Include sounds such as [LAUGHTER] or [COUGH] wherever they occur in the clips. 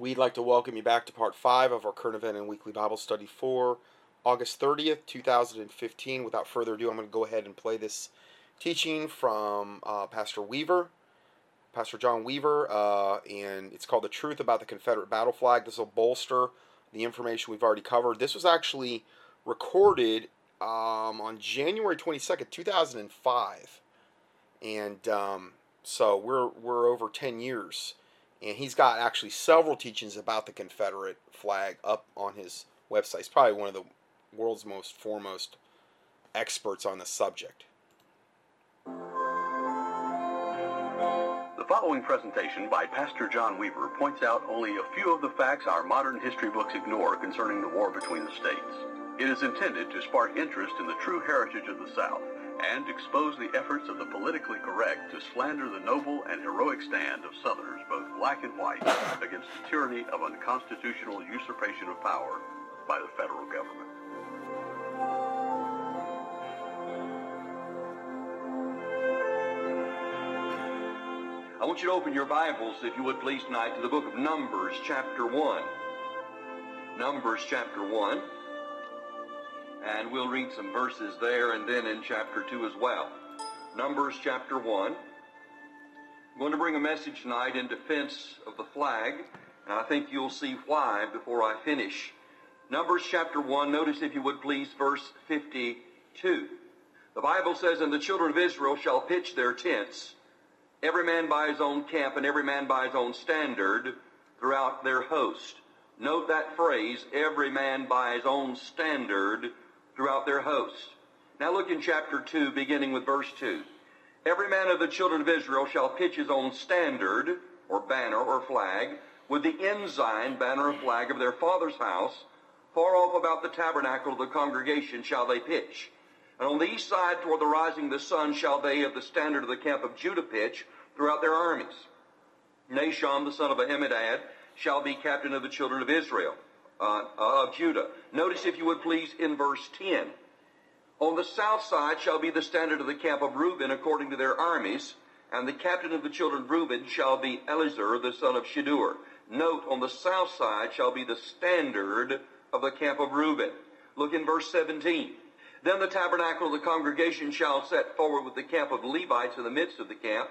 We'd like to welcome you back to part five of our current event and weekly Bible study for August 30th, 2015. Without further ado, I'm going to go ahead and play this teaching from uh, Pastor Weaver, Pastor John Weaver, uh, and it's called The Truth About the Confederate Battle Flag. This will bolster the information we've already covered. This was actually recorded um, on January 22nd, 2005. And um, so we're, we're over 10 years and he's got actually several teachings about the Confederate flag up on his website. He's probably one of the world's most foremost experts on the subject. The following presentation by Pastor John Weaver points out only a few of the facts our modern history books ignore concerning the war between the states. It is intended to spark interest in the true heritage of the South and expose the efforts of the politically correct to slander the noble and heroic stand of Southerners, both black and white, against the tyranny of unconstitutional usurpation of power by the federal government. I want you to open your Bibles, if you would please, tonight to the book of Numbers, chapter 1. Numbers, chapter 1 and we'll read some verses there and then in chapter 2 as well. Numbers chapter 1. I'm going to bring a message tonight in defense of the flag, and I think you'll see why before I finish. Numbers chapter 1, notice if you would please verse 52. The Bible says, And the children of Israel shall pitch their tents, every man by his own camp and every man by his own standard throughout their host. Note that phrase, every man by his own standard throughout their host. Now look in chapter 2, beginning with verse 2. Every man of the children of Israel shall pitch his own standard, or banner, or flag, with the ensign, banner, or flag of their father's house. Far off about the tabernacle of the congregation shall they pitch. And on the east side toward the rising of the sun shall they of the standard of the camp of Judah pitch throughout their armies. Nahshon, the son of Amminadab, shall be captain of the children of Israel uh, of Judah. Notice, if you would please, in verse 10. On the south side shall be the standard of the camp of Reuben according to their armies, and the captain of the children of Reuben shall be Elizur, the son of Shedeur. Note, on the south side shall be the standard of the camp of Reuben. Look in verse 17. Then the tabernacle of the congregation shall set forward with the camp of Levites in the midst of the camp.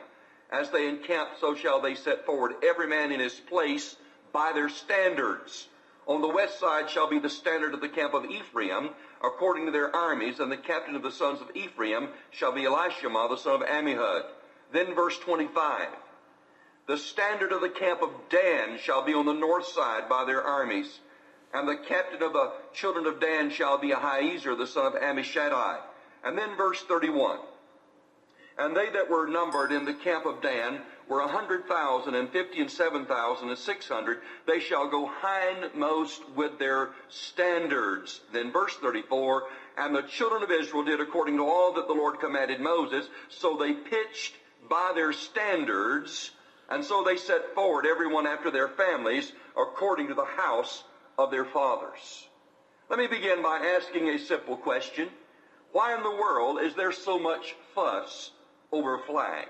As they encamp, so shall they set forward every man in his place by their standards. On the west side shall be the standard of the camp of Ephraim, according to their armies, and the captain of the sons of Ephraim shall be Elishama, the son of Ammihud. Then verse 25. The standard of the camp of Dan shall be on the north side by their armies, and the captain of the children of Dan shall be Ahiezer, the son of Ammishaddai. And then verse 31. And they that were numbered in the camp of Dan were a hundred thousand and fifty and seven thousand and six hundred. They shall go hindmost with their standards. Then verse 34, and the children of Israel did according to all that the Lord commanded Moses. So they pitched by their standards, and so they set forward everyone after their families according to the house of their fathers. Let me begin by asking a simple question. Why in the world is there so much fuss over a flag.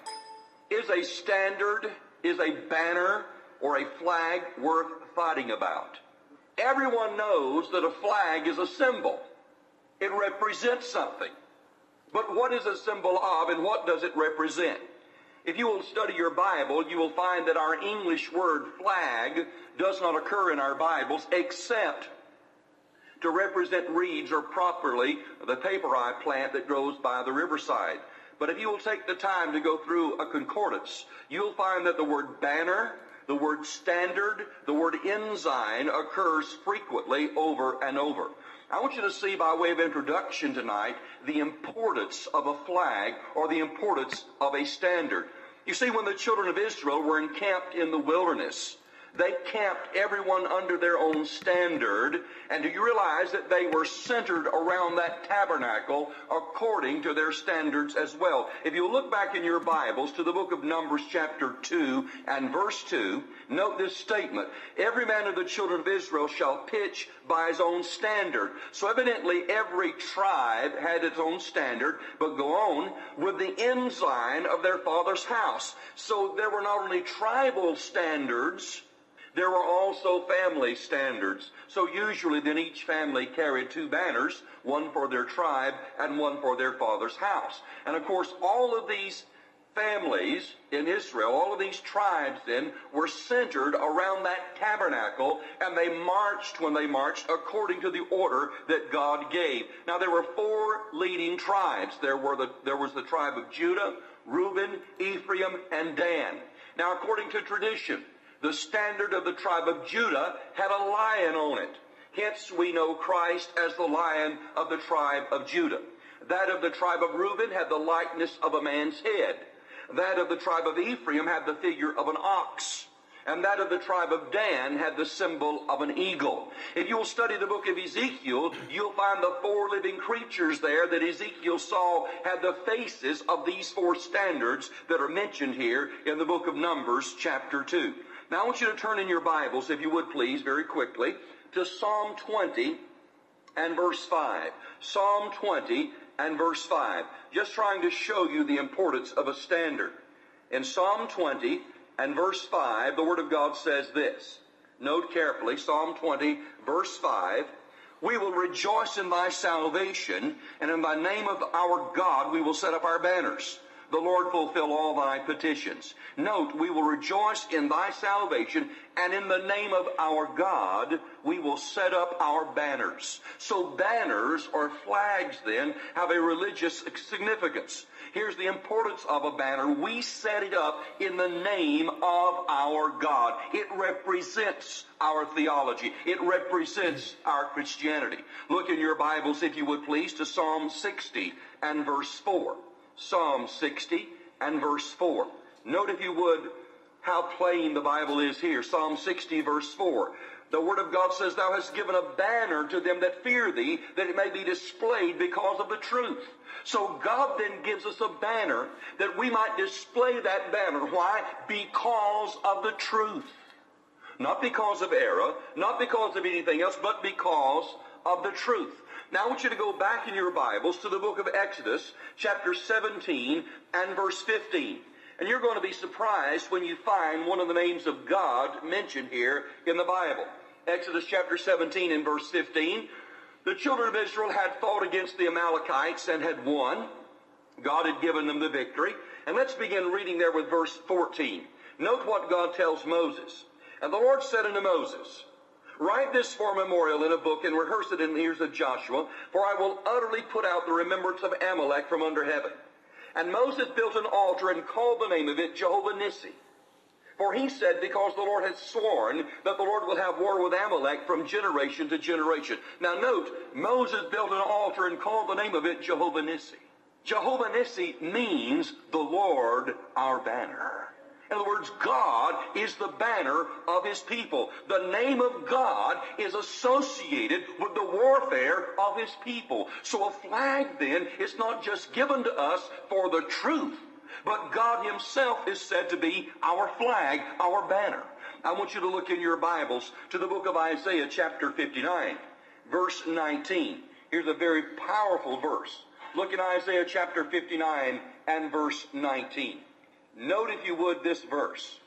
Is a standard, is a banner, or a flag worth fighting about? Everyone knows that a flag is a symbol. It represents something. But what is a symbol of and what does it represent? If you will study your Bible, you will find that our English word flag does not occur in our Bibles except to represent reeds or properly the paper plant that grows by the riverside. But if you will take the time to go through a concordance, you'll find that the word banner, the word standard, the word ensign occurs frequently over and over. I want you to see by way of introduction tonight the importance of a flag or the importance of a standard. You see, when the children of Israel were encamped in the wilderness, they camped everyone under their own standard. And do you realize that they were centered around that tabernacle according to their standards as well? If you look back in your Bibles to the book of Numbers chapter 2 and verse 2, note this statement. Every man of the children of Israel shall pitch by his own standard. So evidently every tribe had its own standard, but go on with the ensign of their father's house. So there were not only tribal standards, There were also family standards. So usually then each family carried two banners, one for their tribe and one for their father's house. And of course, all of these families in Israel, all of these tribes then were centered around that tabernacle and they marched when they marched according to the order that God gave. Now there were four leading tribes. There were the, there was the tribe of Judah, Reuben, Ephraim, and Dan. Now according to tradition, the standard of the tribe of Judah had a lion on it. Hence we know Christ as the lion of the tribe of Judah. That of the tribe of Reuben had the likeness of a man's head. That of the tribe of Ephraim had the figure of an ox. And that of the tribe of Dan had the symbol of an eagle. If you'll study the book of Ezekiel, you'll find the four living creatures there that Ezekiel saw had the faces of these four standards that are mentioned here in the book of Numbers, chapter 2. Now I want you to turn in your Bibles, if you would please, very quickly, to Psalm 20 and verse 5. Psalm 20 and verse 5. Just trying to show you the importance of a standard. In Psalm 20 and verse 5, the Word of God says this. Note carefully, Psalm 20, verse 5. We will rejoice in thy salvation, and in thy name of our God we will set up our banners. The Lord fulfill all thy petitions. Note, we will rejoice in thy salvation, and in the name of our God, we will set up our banners. So banners or flags then have a religious significance. Here's the importance of a banner. We set it up in the name of our God. It represents our theology. It represents our Christianity. Look in your Bibles, if you would please, to Psalm 60 and verse 4. Psalm 60 and verse 4. Note, if you would, how plain the Bible is here. Psalm 60, verse 4. The Word of God says, Thou hast given a banner to them that fear Thee, that it may be displayed because of the truth. So God then gives us a banner that we might display that banner. Why? Because of the truth. Not because of error, not because of anything else, but because of the truth. Now I want you to go back in your Bibles to the book of Exodus, chapter 17 and verse 15. And you're going to be surprised when you find one of the names of God mentioned here in the Bible. Exodus chapter 17 and verse 15. The children of Israel had fought against the Amalekites and had won. God had given them the victory. And let's begin reading there with verse 14. Note what God tells Moses. And the Lord said unto Moses, Write this for memorial in a book and rehearse it in the ears of Joshua, for I will utterly put out the remembrance of Amalek from under heaven. And Moses built an altar and called the name of it Jehovah Nissi. For he said, because the Lord has sworn that the Lord will have war with Amalek from generation to generation. Now note, Moses built an altar and called the name of it Jehovah Nissi. Jehovah Nissi means the Lord our banner. In other words, God is the banner of His people. The name of God is associated with the warfare of His people. So a flag then is not just given to us for the truth, but God Himself is said to be our flag, our banner. I want you to look in your Bibles to the book of Isaiah chapter 59, verse 19. Here's a very powerful verse. Look in Isaiah chapter 59 and verse 19. Note, if you would, this verse.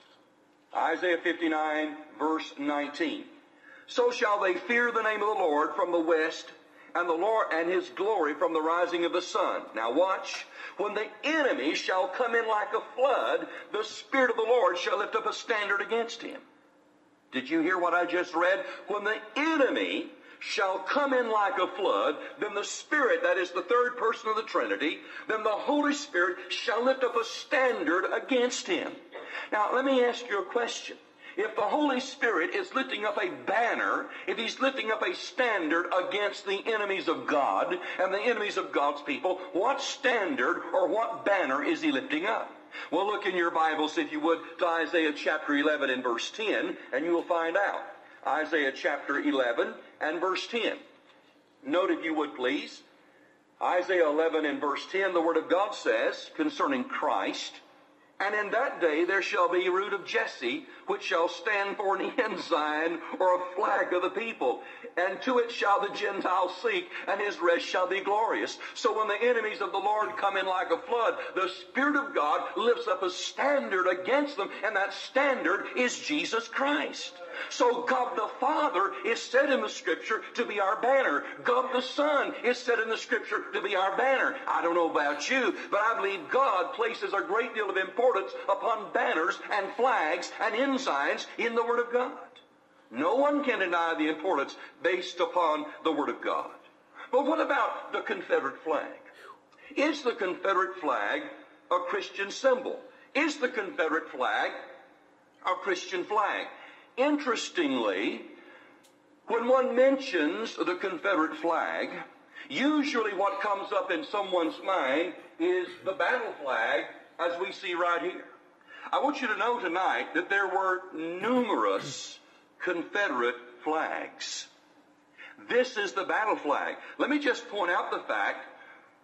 Isaiah 59, verse 19. So shall they fear the name of the Lord from the west, and the Lord and his glory from the rising of the sun. Now watch. When the enemy shall come in like a flood, the Spirit of the Lord shall lift up a standard against him. Did you hear what I just read? When the enemy shall come in like a flood, then the Spirit, that is the third person of the Trinity, then the Holy Spirit shall lift up a standard against him. Now, let me ask you a question. If the Holy Spirit is lifting up a banner, if He's lifting up a standard against the enemies of God and the enemies of God's people, what standard or what banner is He lifting up? Well, look in your Bibles, if you would, to Isaiah chapter 11 and verse 10, and you will find out. Isaiah chapter 11 and verse 10. Note, if you would please, Isaiah 11 and verse 10, the Word of God says concerning Christ, And in that day there shall be a root of Jesse, which shall stand for an [LAUGHS] ensign or a flag of the people. And to it shall the Gentiles seek, and his rest shall be glorious. So when the enemies of the Lord come in like a flood, the Spirit of God lifts up a standard against them, and that standard is Jesus Christ. So God the Father is said in the Scripture to be our banner. God the Son is said in the Scripture to be our banner. I don't know about you, but I believe God places a great deal of importance upon banners and flags and ensigns in the Word of God. No one can deny the importance based upon the Word of God. But what about the Confederate flag? Is the Confederate flag a Christian symbol? Is the Confederate flag a Christian flag? Interestingly, when one mentions the Confederate flag, usually what comes up in someone's mind is the battle flag as we see right here. I want you to know tonight that there were numerous Confederate flags. This is the battle flag. Let me just point out the fact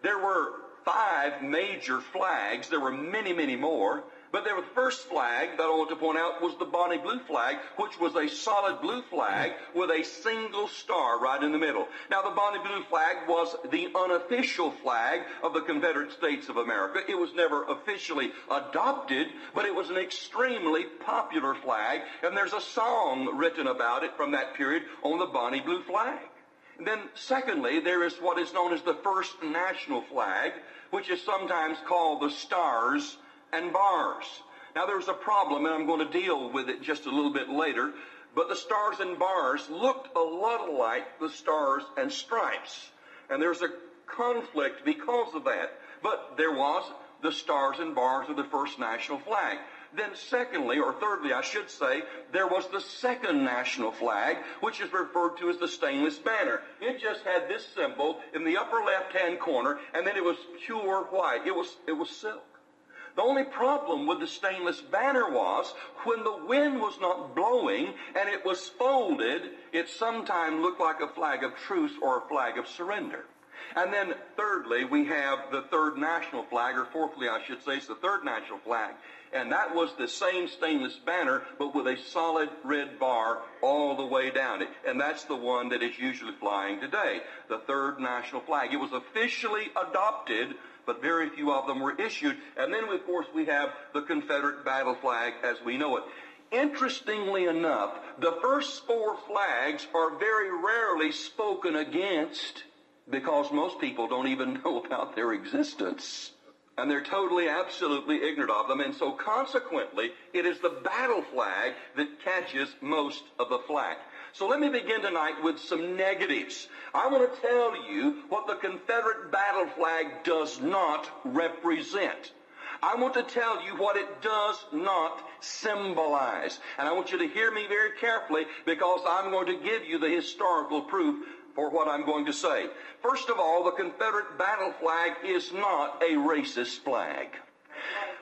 there were five major flags. There were many, many more. But the first flag that I want to point out was the Bonnie Blue flag, which was a solid blue flag with a single star right in the middle. Now, the Bonnie Blue flag was the unofficial flag of the Confederate States of America. It was never officially adopted, but it was an extremely popular flag, and there's a song written about it from that period on the Bonnie Blue flag. Then, secondly, there is what is known as the first national flag, which is sometimes called the Stars and bars. Now there's a problem, and I'm going to deal with it just a little bit later. But the stars and bars looked a lot like the stars and stripes. And there's a conflict because of that. But there was the stars and bars of the first national flag. Then, secondly, or thirdly, I should say, there was the second national flag, which is referred to as the stainless banner. It just had this symbol in the upper left-hand corner, and then it was pure white. It was, it was silk. The only problem with the stainless banner was when the wind was not blowing and it was folded, it sometimes looked like a flag of truce or a flag of surrender. And then thirdly, we have the third national flag, or fourthly, I should say, it's the third national flag. And that was the same stainless banner, but with a solid red bar all the way down it. And that's the one that is usually flying today, the third national flag. It was officially adopted but very few of them were issued. And then, of course, we have the Confederate battle flag as we know it. Interestingly enough, the first four flags are very rarely spoken against because most people don't even [LAUGHS] know about their existence. And they're totally, absolutely ignorant of them. And so consequently, it is the battle flag that catches most of the flack. So let me begin tonight with some negatives. I want to tell you what the Confederate battle flag does not represent. I want to tell you what it does not symbolize. And I want you to hear me very carefully because I'm going to give you the historical proof for what I'm going to say. First of all, the Confederate battle flag is not a racist flag.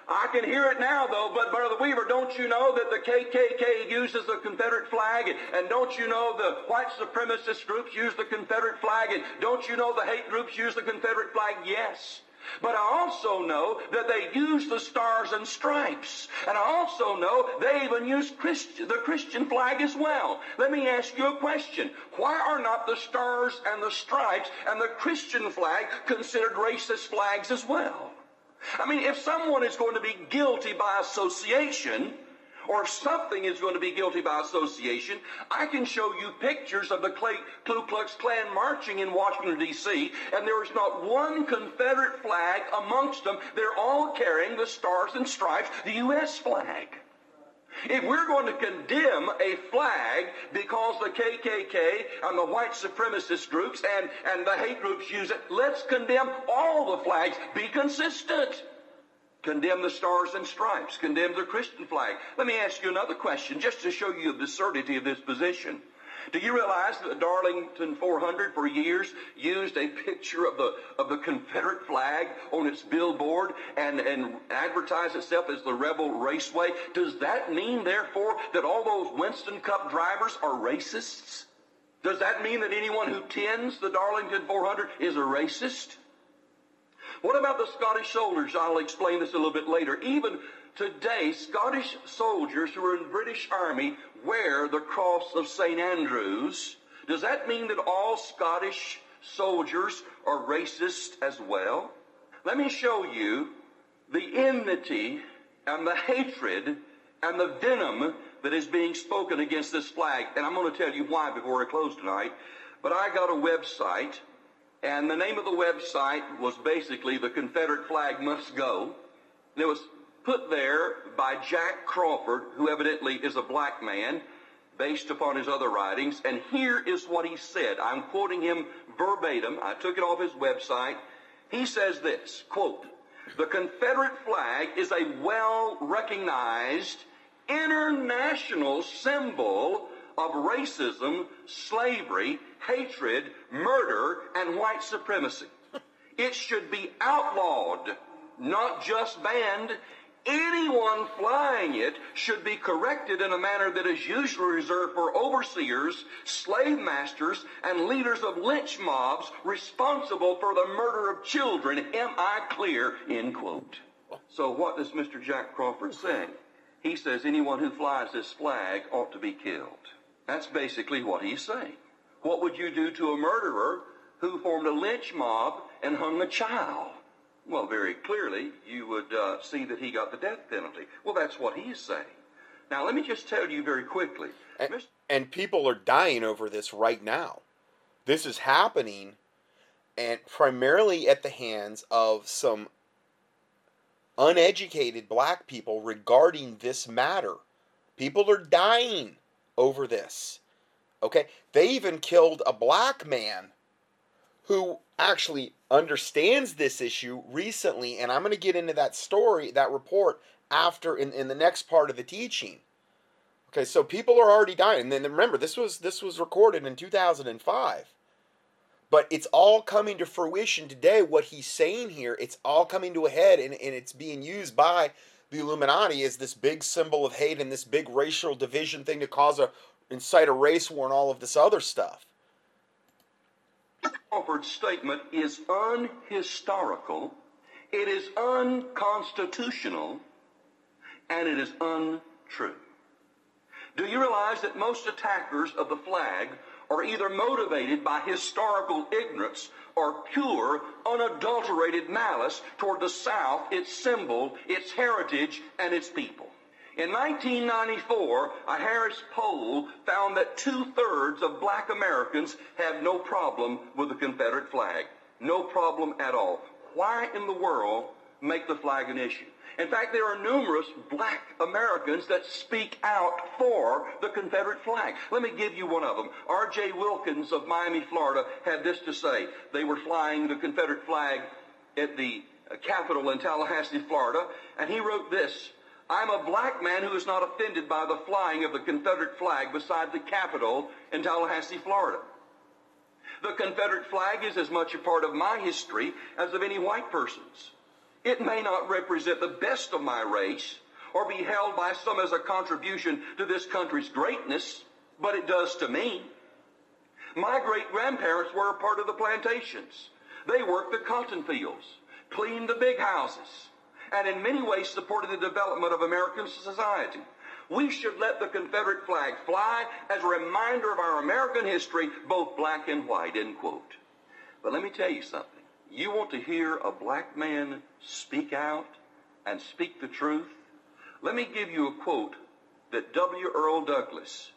I can hear it now, though, but Brother Weaver, don't you know that the KKK uses the Confederate flag? And don't you know the white supremacist groups use the Confederate flag? And don't you know the hate groups use the Confederate flag? Yes. But I also know that they use the stars and stripes. And I also know they even use Christ- the Christian flag as well. Let me ask you a question. Why are not the stars and the stripes and the Christian flag considered racist flags as well? I mean, if someone is going to be guilty by association, or if something is going to be guilty by association, I can show you pictures of the Ku Klux Klan marching in Washington, D.C., and there is not one Confederate flag amongst them. They're all carrying the stars and stripes, the U.S. flag. If we're going to condemn a flag because the KKK and the white supremacist groups and, and the hate groups use it, let's condemn all the flags. Be consistent. Condemn the stars and stripes. Condemn the Christian flag. Let me ask you another question just to show you the absurdity of this position. Do you realize that the Darlington 400 for years used a picture of the, of the Confederate flag on its billboard and, and advertised itself as the Rebel Raceway? Does that mean, therefore, that all those Winston Cup drivers are racists? Does that mean that anyone who tends the Darlington 400 is a racist? What about the Scottish soldiers? I'll explain this a little bit later. Even today Scottish soldiers who are in the British Army wear the cross of St. Andrews, does that mean that all Scottish soldiers are racist as well? Let me show you the enmity and the hatred and the venom that is being spoken against this flag. And I'm going to tell you why before I close tonight. But I got a website, and the name of the website was basically The Confederate Flag Must Go. And it was put there by Jack Crawford, who evidently is a black man, based upon his other writings. And here is what he said. I'm quoting him verbatim. I took it off his website. He says this, quote, the Confederate flag is a well recognized international symbol of racism, slavery, hatred, murder, and white supremacy. It should be outlawed, not just banned. Anyone flying it should be corrected in a manner that is usually reserved for overseers, slave masters, and leaders of lynch mobs responsible for the murder of children. Am I clear? End quote. So what does Mr. Jack Crawford say? He says anyone who flies this flag ought to be killed. That's basically what he's saying. What would you do to a murderer who formed a lynch mob and hung a child? Well, very clearly, you would uh, see that he got the death penalty. Well, that's what he's saying. Now, let me just tell you very quickly. And, and people are dying over this right now. This is happening, and primarily at the hands of some uneducated black people regarding this matter. People are dying over this. Okay? They even killed a black man who actually understands this issue recently, and I'm going to get into that story, that report, after in, in the next part of the teaching. Okay, so people are already dying. And then remember, this was this was recorded in 2005. But it's all coming to fruition today. What he's saying here, it's all coming to a head, and, and it's being used by the Illuminati as this big symbol of hate and this big racial division thing to cause a incite a race war and all of this other stuff. Crawford's statement is unhistorical, it is unconstitutional, and it is untrue. Do you realize that most attackers of the flag are either motivated by historical ignorance or pure, unadulterated malice toward the South, its symbol, its heritage, and its people? In 1994, a Harris poll found that two thirds of black Americans have no problem with the Confederate flag. No problem at all. Why in the world make the flag an issue? In fact, there are numerous black Americans that speak out for the Confederate flag. Let me give you one of them. R.J. Wilkins of Miami, Florida, had this to say. They were flying the Confederate flag at the Capitol in Tallahassee, Florida, and he wrote this. I'm a black man who is not offended by the flying of the Confederate flag beside the Capitol in Tallahassee, Florida. The Confederate flag is as much a part of my history as of any white person's. It may not represent the best of my race or be held by some as a contribution to this country's greatness, but it does to me. My great grandparents were a part of the plantations. They worked the cotton fields, cleaned the big houses, and in many ways supported the development of American society. We should let the Confederate flag fly as a reminder of our American history, both black and white, end quote. But let me tell you something. You want to hear a black man speak out and speak the truth? Let me give you a quote that W. Earl Douglas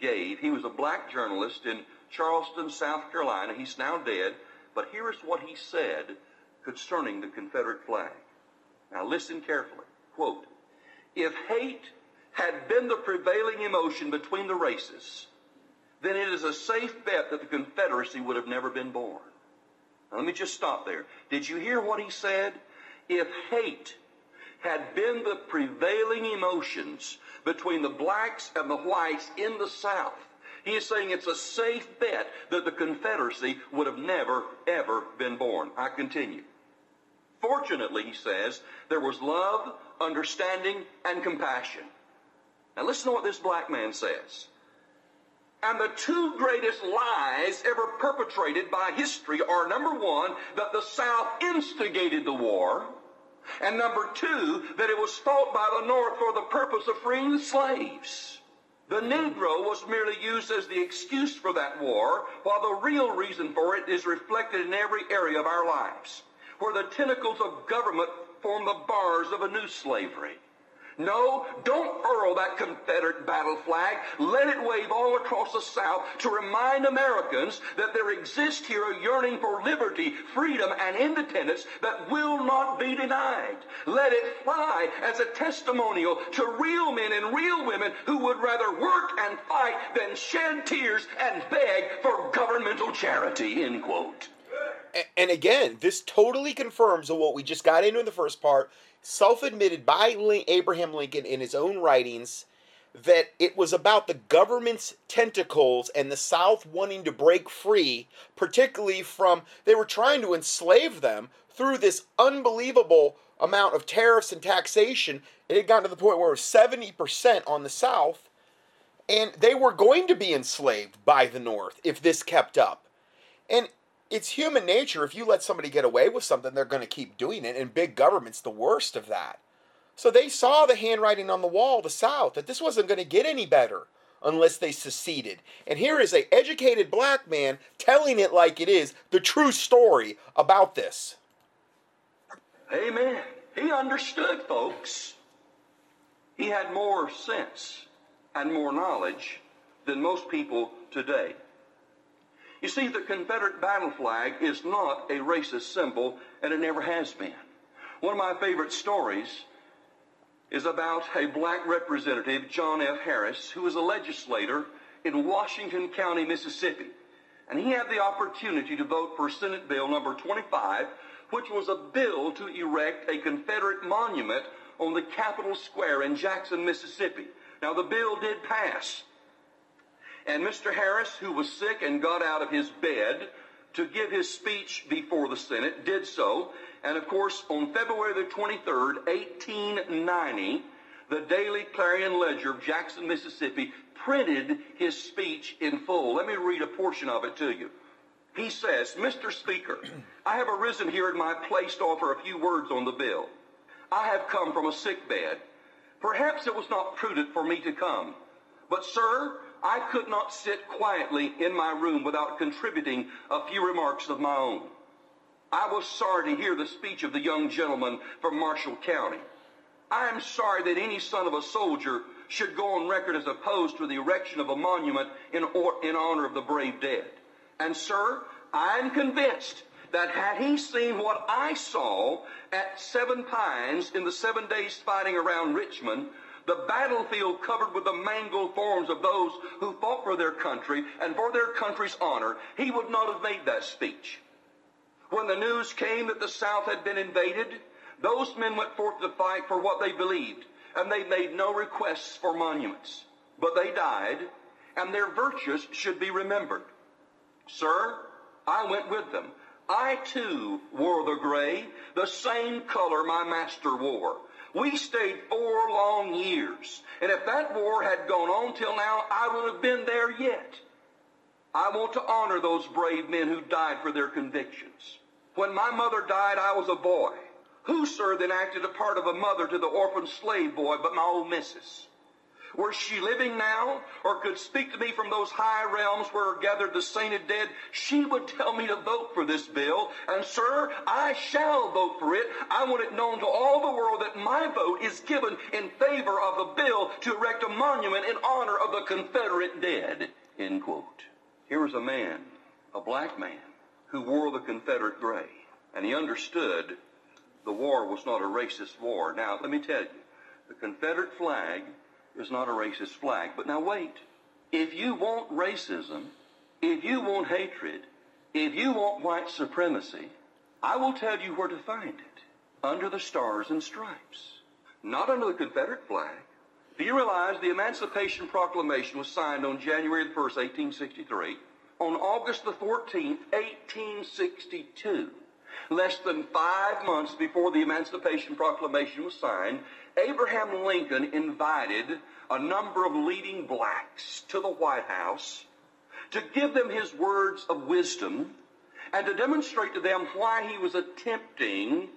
gave. He was a black journalist in Charleston, South Carolina. He's now dead. But here is what he said concerning the Confederate flag. Now listen carefully. Quote, if hate had been the prevailing emotion between the races, then it is a safe bet that the Confederacy would have never been born. Now let me just stop there. Did you hear what he said? If hate had been the prevailing emotions between the blacks and the whites in the South, he is saying it's a safe bet that the Confederacy would have never, ever been born. I continue. Fortunately, he says, there was love, understanding, and compassion. Now listen to what this black man says. And the two greatest lies ever perpetrated by history are number one, that the South instigated the war, And number two, that it was fought by the North for the purpose of freeing the slaves. The Negro was merely used as the excuse for that war, while the real reason for it is reflected in every area of our lives, where the tentacles of government form the bars of a new slavery. No, don't furl that Confederate battle flag. Let it wave all across the South to remind Americans that there exists here a yearning for liberty, freedom, and independence that will not be denied. Let it fly as a testimonial to real men and real women who would rather work and fight than shed tears and beg for governmental charity. End quote. And again, this totally confirms what we just got into in the first part self admitted by Abraham Lincoln in his own writings that it was about the government's tentacles and the South wanting to break free, particularly from, they were trying to enslave them through this unbelievable amount of tariffs and taxation. It had gotten to the point where it was 70% on the South, and they were going to be enslaved by the North if this kept up. And it's human nature. If you let somebody get away with something, they're going to keep doing it, and big government's the worst of that. So they saw the handwriting on the wall, the South, that this wasn't going to get any better unless they seceded. And here is a educated black man telling it like it is, the true story about this. Amen. He understood, folks. He had more sense and more knowledge than most people today. You see, the Confederate battle flag is not a racist symbol, and it never has been. One of my favorite stories is about a black representative, John F. Harris, who was a legislator in Washington County, Mississippi. And he had the opportunity to vote for Senate Bill number 25, which was a bill to erect a Confederate monument on the Capitol Square in Jackson, Mississippi. Now, the bill did pass. And Mr. Harris, who was sick and got out of his bed to give his speech before the Senate, did so. And of course, on February the 23rd, 1890, the Daily Clarion Ledger of Jackson, Mississippi, printed his speech in full. Let me read a portion of it to you. He says, Mr. Speaker, I have arisen here in my place to offer a few words on the bill. I have come from a sick bed. Perhaps it was not prudent for me to come. But, sir, I could not sit quietly in my room without contributing a few remarks of my own. I was sorry to hear the speech of the young gentleman from Marshall County. I am sorry that any son of a soldier should go on record as opposed to the erection of a monument in, or, in honor of the brave dead. And, sir, I am convinced that had he seen what I saw at Seven Pines in the seven days fighting around Richmond, the battlefield covered with the mangled forms of those who fought for their country and for their country's honor, he would not have made that speech. When the news came that the South had been invaded, those men went forth to fight for what they believed, and they made no requests for monuments. But they died, and their virtues should be remembered. Sir, I went with them. I too wore the gray, the same color my master wore. We stayed four long years. And if that war had gone on till now, I would have been there yet. I want to honor those brave men who died for their convictions. When my mother died, I was a boy. Who, sir, then acted a part of a mother to the orphan slave boy but my old missus? Were she living now, or could speak to me from those high realms where are gathered the sainted dead, she would tell me to vote for this bill. And, sir, I shall vote for it. I want it known to all the world that my vote is given in favor of the bill to erect a monument in honor of the Confederate dead. End quote. Here was a man, a black man, who wore the Confederate gray. And he understood the war was not a racist war. Now, let me tell you, the Confederate flag is not a racist flag. But now wait. If you want racism, if you want hatred, if you want white supremacy, I will tell you where to find it. Under the stars and stripes. Not under the Confederate flag. Do you realize the Emancipation Proclamation was signed on January the 1st, 1863? On August the 14th, 1862, less than five months before the Emancipation Proclamation was signed, Abraham Lincoln invited a number of leading blacks to the White House to give them his words of wisdom and to demonstrate to them why he was attempting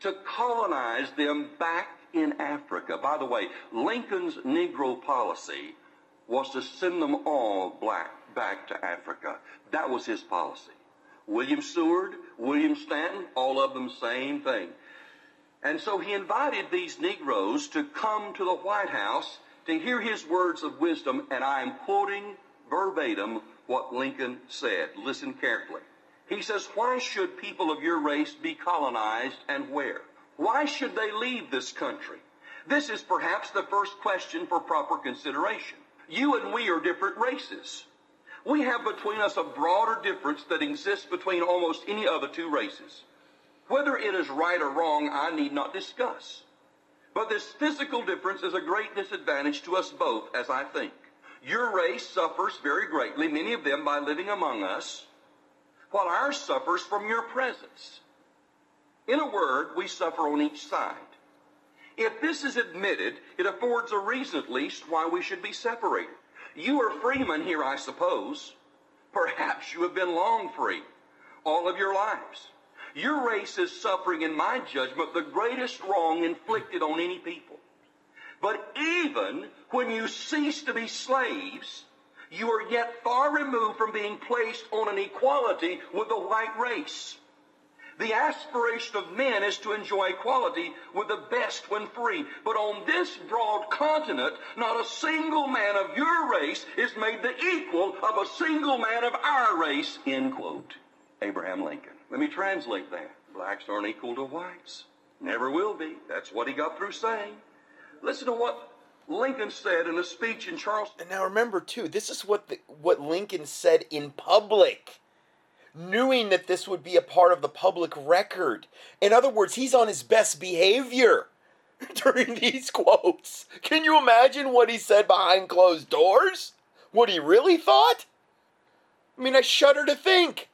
to colonize them back in Africa. By the way, Lincoln's Negro policy was to send them all black back to Africa. That was his policy. William Seward, William Stanton, all of them same thing. And so he invited these Negroes to come to the White House to hear his words of wisdom, and I am quoting verbatim what Lincoln said. Listen carefully. He says, Why should people of your race be colonized and where? Why should they leave this country? This is perhaps the first question for proper consideration. You and we are different races. We have between us a broader difference that exists between almost any other two races. Whether it is right or wrong, I need not discuss. But this physical difference is a great disadvantage to us both, as I think. Your race suffers very greatly, many of them by living among us, while ours suffers from your presence. In a word, we suffer on each side. If this is admitted, it affords a reason at least why we should be separated. You are freemen here, I suppose. Perhaps you have been long free, all of your lives. Your race is suffering, in my judgment, the greatest wrong inflicted on any people. But even when you cease to be slaves, you are yet far removed from being placed on an equality with the white race. The aspiration of men is to enjoy equality with the best when free. But on this broad continent, not a single man of your race is made the equal of a single man of our race. End quote. Abraham Lincoln. Let me translate that. Blacks aren't equal to whites. Never will be. That's what he got through saying. Listen to what Lincoln said in a speech in Charleston. And now remember too, this is what the, what Lincoln said in public, knowing that this would be a part of the public record. In other words, he's on his best behavior [LAUGHS] during these quotes. Can you imagine what he said behind closed doors? What he really thought? I mean, I shudder to think.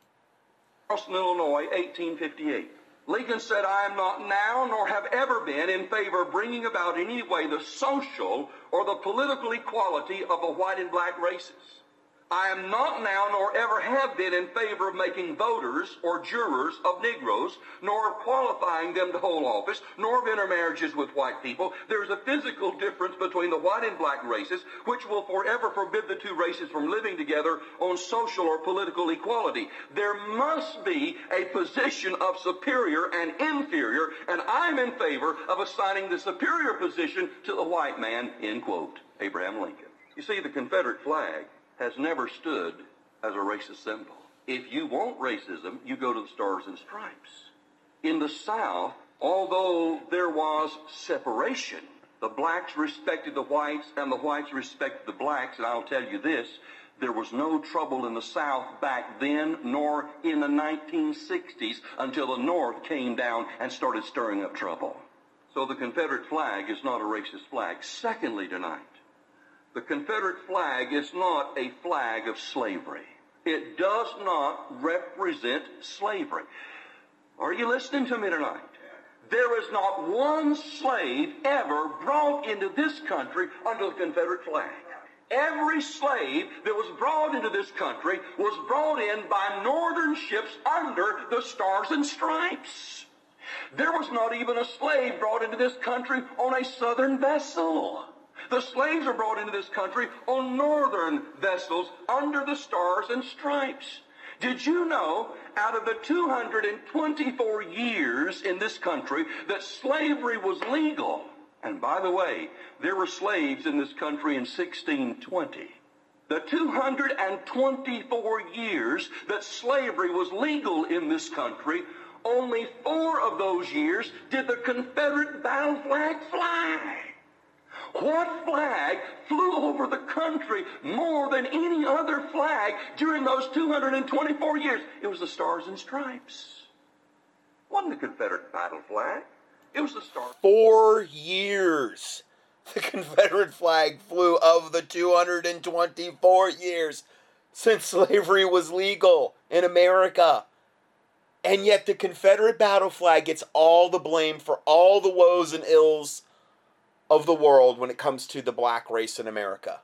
Charleston, Illinois, 1858. Lincoln said, I am not now nor have ever been in favor of bringing about in any way the social or the political equality of the white and black races. I am not now nor ever have been in favor of making voters or jurors of Negroes, nor of qualifying them to hold office, nor of intermarriages with white people. There's a physical difference between the white and black races, which will forever forbid the two races from living together on social or political equality. There must be a position of superior and inferior, and I'm in favor of assigning the superior position to the white man, end quote. Abraham Lincoln. You see, the Confederate flag has never stood as a racist symbol. If you want racism, you go to the Stars and Stripes. In the South, although there was separation, the blacks respected the whites and the whites respected the blacks, and I'll tell you this, there was no trouble in the South back then, nor in the 1960s, until the North came down and started stirring up trouble. So the Confederate flag is not a racist flag. Secondly, tonight, the Confederate flag is not a flag of slavery. It does not represent slavery. Are you listening to me tonight? There is not one slave ever brought into this country under the Confederate flag. Every slave that was brought into this country was brought in by northern ships under the stars and stripes. There was not even a slave brought into this country on a southern vessel. The slaves are brought into this country on northern vessels under the stars and stripes. Did you know out of the 224 years in this country that slavery was legal? And by the way, there were slaves in this country in 1620. The 224 years that slavery was legal in this country, only four of those years did the Confederate battle flag fly. What flag flew over the country more than any other flag during those 224 years? It was the Stars and Stripes. Wasn't the Confederate battle flag. It was the Stars. Four years. The Confederate flag flew of the 224 years since slavery was legal in America. And yet the Confederate battle flag gets all the blame for all the woes and ills of the world when it comes to the black race in America.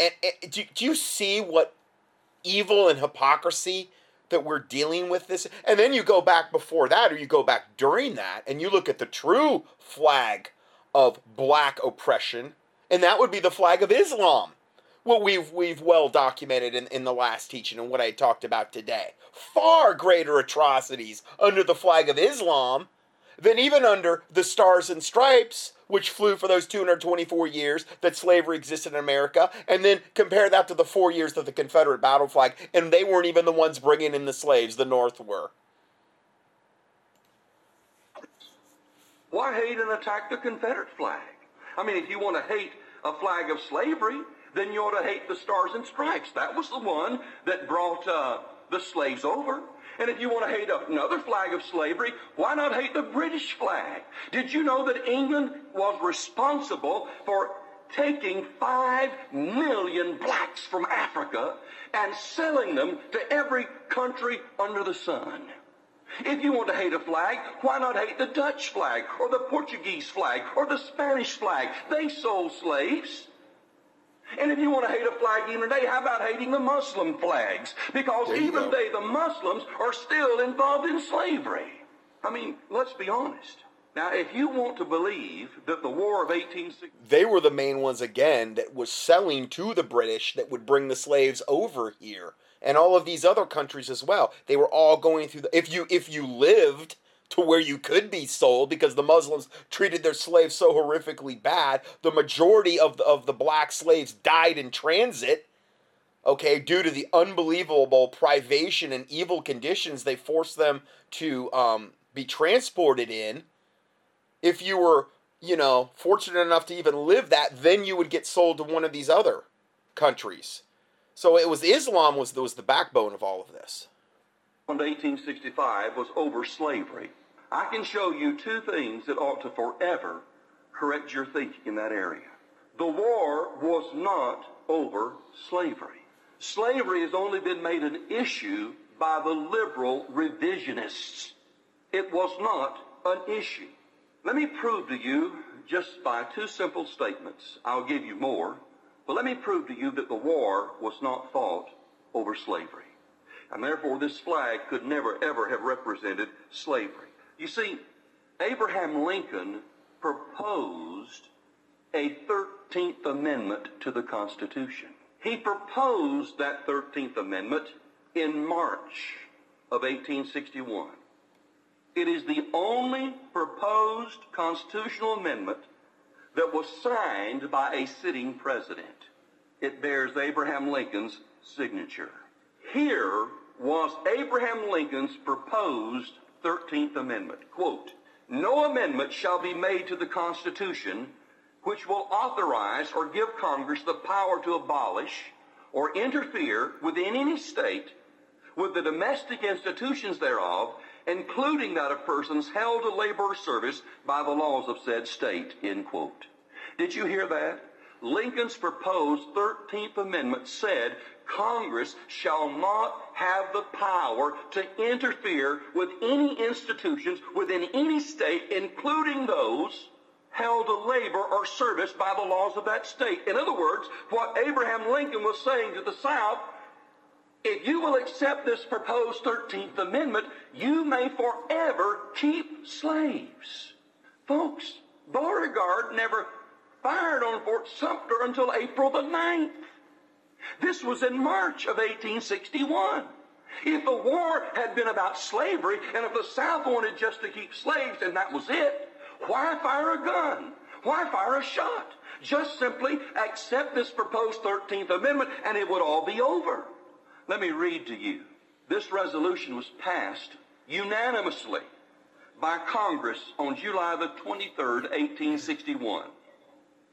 And, and do, do you see what evil and hypocrisy that we're dealing with this. And then you go back before that, or you go back during that, and you look at the true flag of black oppression, and that would be the flag of Islam. What we've we've well documented in, in the last teaching and what I talked about today. Far greater atrocities under the flag of Islam than even under the Stars and Stripes, which flew for those 224 years that slavery existed in America, and then compare that to the four years of the Confederate battle flag, and they weren't even the ones bringing in the slaves, the North were. Why hate and attack the Confederate flag? I mean, if you want to hate a flag of slavery, then you ought to hate the Stars and Stripes. That was the one that brought uh, the slaves over. And if you want to hate another flag of slavery, why not hate the British flag? Did you know that England was responsible for taking five million blacks from Africa and selling them to every country under the sun? If you want to hate a flag, why not hate the Dutch flag or the Portuguese flag or the Spanish flag? They sold slaves. And if you want to hate a flag even today, how about hating the Muslim flags? Because even go. they, the Muslims, are still involved in slavery. I mean, let's be honest. Now, if you want to believe that the War of 1860... They were the main ones, again, that was selling to the British that would bring the slaves over here. And all of these other countries as well. They were all going through the... If you, if you lived to where you could be sold because the Muslims treated their slaves so horrifically bad. The majority of the, of the black slaves died in transit, okay, due to the unbelievable privation and evil conditions they forced them to um, be transported in. If you were, you know, fortunate enough to even live that, then you would get sold to one of these other countries. So it was Islam was, was the backbone of all of this. 1865 was over slavery. I can show you two things that ought to forever correct your thinking in that area. The war was not over slavery. Slavery has only been made an issue by the liberal revisionists. It was not an issue. Let me prove to you just by two simple statements. I'll give you more. But let me prove to you that the war was not fought over slavery. And therefore, this flag could never, ever have represented slavery. You see, Abraham Lincoln proposed a 13th Amendment to the Constitution. He proposed that 13th Amendment in March of 1861. It is the only proposed constitutional amendment that was signed by a sitting president. It bears Abraham Lincoln's signature. Here was Abraham Lincoln's proposed 13th Amendment. Quote, no amendment shall be made to the Constitution which will authorize or give Congress the power to abolish or interfere within any state with the domestic institutions thereof, including that of persons held to labor or service by the laws of said state, end quote. Did you hear that? Lincoln's proposed 13th Amendment said Congress shall not have the power to interfere with any institutions within any state, including those held to labor or service by the laws of that state. In other words, what Abraham Lincoln was saying to the South, if you will accept this proposed 13th Amendment, you may forever keep slaves. Folks, Beauregard never fired on Fort Sumter until April the 9th. This was in March of 1861. If the war had been about slavery, and if the South wanted just to keep slaves, and that was it, why fire a gun? Why fire a shot? Just simply accept this proposed 13th Amendment, and it would all be over. Let me read to you. This resolution was passed unanimously by Congress on July the 23rd, 1861.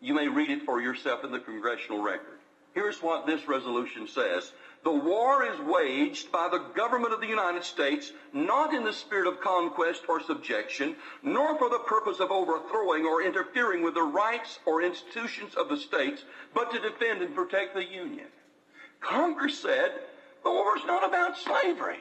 You may read it for yourself in the congressional record. Here's what this resolution says. The war is waged by the government of the United States not in the spirit of conquest or subjection, nor for the purpose of overthrowing or interfering with the rights or institutions of the states, but to defend and protect the Union. Congress said the war is not about slavery.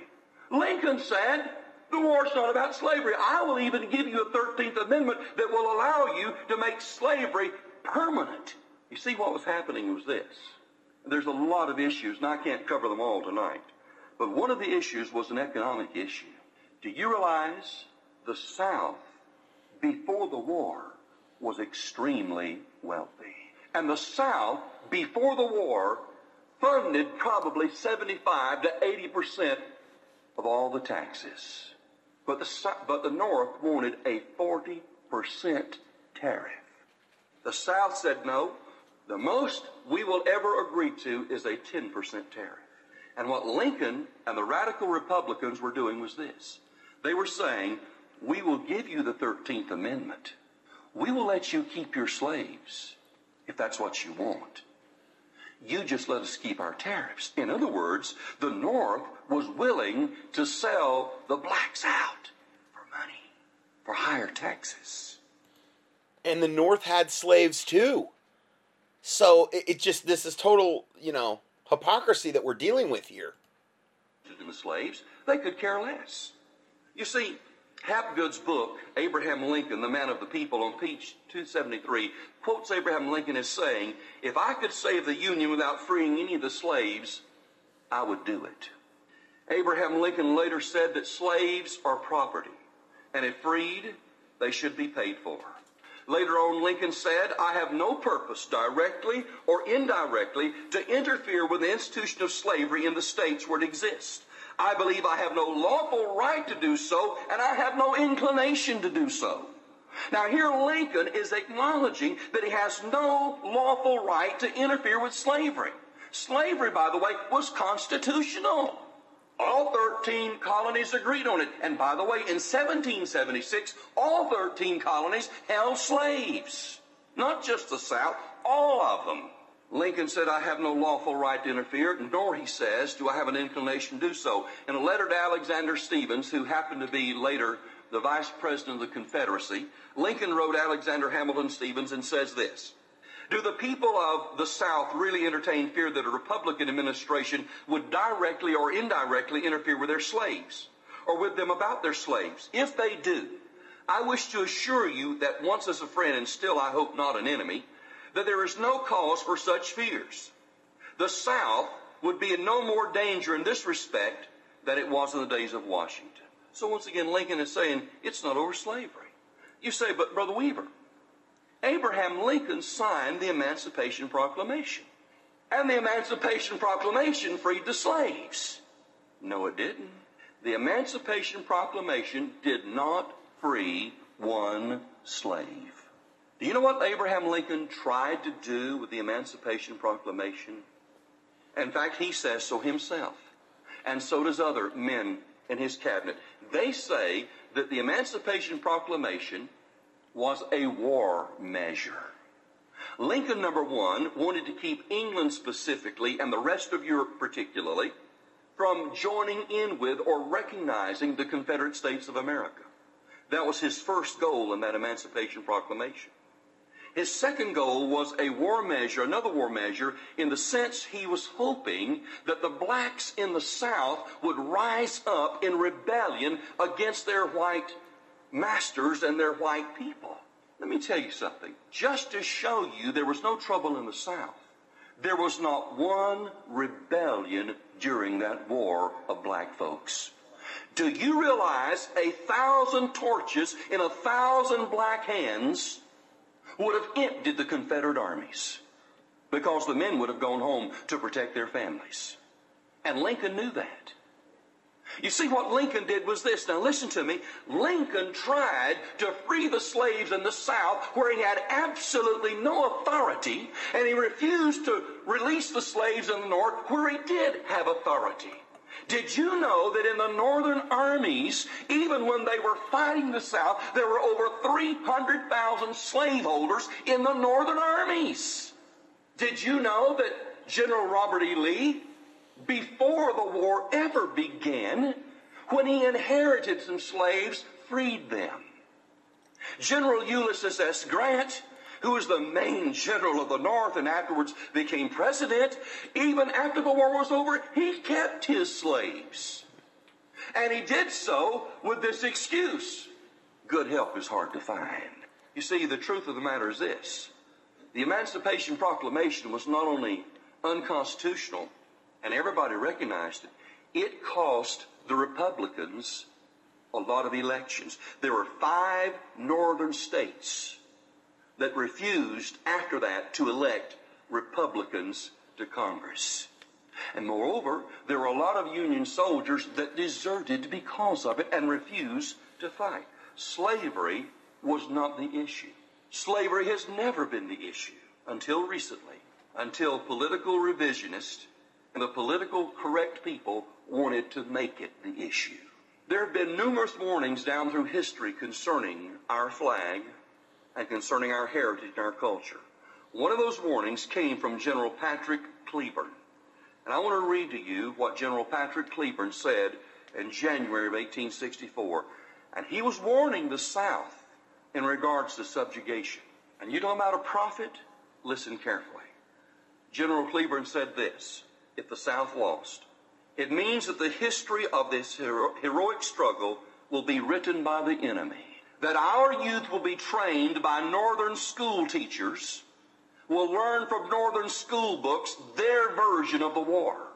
Lincoln said the war is not about slavery. I will even give you a 13th Amendment that will allow you to make slavery permanent. You see, what was happening was this. There's a lot of issues, and I can't cover them all tonight. But one of the issues was an economic issue. Do you realize the South, before the war, was extremely wealthy? And the South, before the war, funded probably 75 to 80 percent of all the taxes. But the, but the North wanted a 40 percent tariff. The South said no. The most we will ever agree to is a 10% tariff. And what Lincoln and the radical Republicans were doing was this. They were saying, we will give you the 13th Amendment. We will let you keep your slaves if that's what you want. You just let us keep our tariffs. In other words, the North was willing to sell the blacks out for money, for higher taxes. And the North had slaves too. So it, it just, this is total, you know, hypocrisy that we're dealing with here. To the slaves, they could care less. You see, Hapgood's book, Abraham Lincoln, the man of the people, on page 273, quotes Abraham Lincoln as saying, If I could save the Union without freeing any of the slaves, I would do it. Abraham Lincoln later said that slaves are property, and if freed, they should be paid for. Later on, Lincoln said, I have no purpose, directly or indirectly, to interfere with the institution of slavery in the states where it exists. I believe I have no lawful right to do so, and I have no inclination to do so. Now, here Lincoln is acknowledging that he has no lawful right to interfere with slavery. Slavery, by the way, was constitutional. All 13 colonies agreed on it. And by the way, in 1776, all 13 colonies held slaves. Not just the South, all of them. Lincoln said, I have no lawful right to interfere, nor, he says, do I have an inclination to do so. In a letter to Alexander Stephens, who happened to be later the vice president of the Confederacy, Lincoln wrote Alexander Hamilton Stephens and says this do the people of the South really entertain fear that a Republican administration would directly or indirectly interfere with their slaves or with them about their slaves? If they do, I wish to assure you that once as a friend and still I hope not an enemy, that there is no cause for such fears. The South would be in no more danger in this respect than it was in the days of Washington. So once again, Lincoln is saying it's not over slavery. You say, but Brother Weaver, Abraham Lincoln signed the Emancipation Proclamation. And the Emancipation Proclamation freed the slaves. No, it didn't. The Emancipation Proclamation did not free one slave. Do you know what Abraham Lincoln tried to do with the Emancipation Proclamation? In fact, he says so himself. And so does other men in his cabinet. They say that the Emancipation Proclamation was a war measure. Lincoln, number one, wanted to keep England specifically and the rest of Europe particularly from joining in with or recognizing the Confederate States of America. That was his first goal in that Emancipation Proclamation. His second goal was a war measure, another war measure, in the sense he was hoping that the blacks in the South would rise up in rebellion against their white masters and their white people. Let me tell you something. Just to show you there was no trouble in the South, there was not one rebellion during that war of black folks. Do you realize a thousand torches in a thousand black hands would have emptied the Confederate armies? Because the men would have gone home to protect their families. And Lincoln knew that. You see, what Lincoln did was this. Now, listen to me. Lincoln tried to free the slaves in the South where he had absolutely no authority, and he refused to release the slaves in the North where he did have authority. Did you know that in the northern armies, even when they were fighting the South, there were over 300,000 slaveholders in the northern armies? Did you know that General Robert E. Lee before the war ever began, when he inherited some slaves, freed them. General Ulysses S. Grant, who was the main general of the North and afterwards became president, even after the war was over, he kept his slaves. And he did so with this excuse good help is hard to find. You see, the truth of the matter is this the Emancipation Proclamation was not only unconstitutional, and everybody recognized it. it cost the Republicans a lot of elections. There were five northern states that refused after that to elect Republicans to Congress. And moreover, there were a lot of Union soldiers that deserted because of it and refused to fight. Slavery was not the issue. Slavery has never been the issue until recently, until political revisionists the political correct people wanted to make it the issue. There have been numerous warnings down through history concerning our flag and concerning our heritage and our culture. One of those warnings came from General Patrick Cleburne. And I want to read to you what General Patrick Cleburne said in January of 1864. And he was warning the South in regards to subjugation. And you know about a prophet? Listen carefully. General Cleburne said this If the South lost, it means that the history of this hero- heroic struggle will be written by the enemy. That our youth will be trained by Northern school teachers, will learn from Northern school books their version of the war,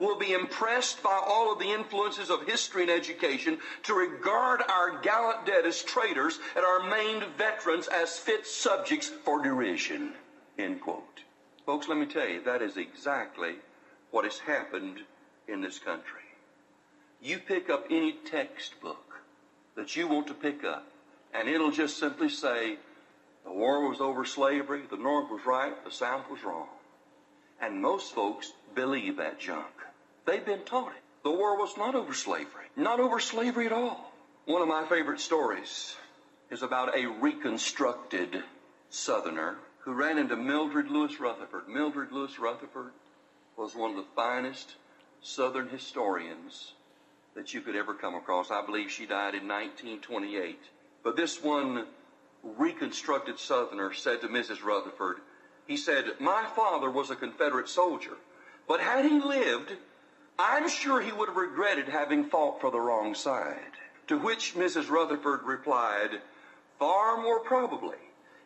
will be impressed by all of the influences of history and education to regard our gallant dead as traitors and our maimed veterans as fit subjects for derision. End quote. Folks, let me tell you, that is exactly what has happened in this country. You pick up any textbook that you want to pick up, and it'll just simply say the war was over slavery, the North was right, the South was wrong. And most folks believe that junk. They've been taught it. The war was not over slavery, not over slavery at all. One of my favorite stories is about a reconstructed Southerner who ran into Mildred Lewis Rutherford. Mildred Lewis Rutherford was one of the finest Southern historians that you could ever come across. I believe she died in 1928. But this one reconstructed Southerner said to Mrs. Rutherford, he said, My father was a Confederate soldier, but had he lived, I'm sure he would have regretted having fought for the wrong side. To which Mrs. Rutherford replied, Far more probably,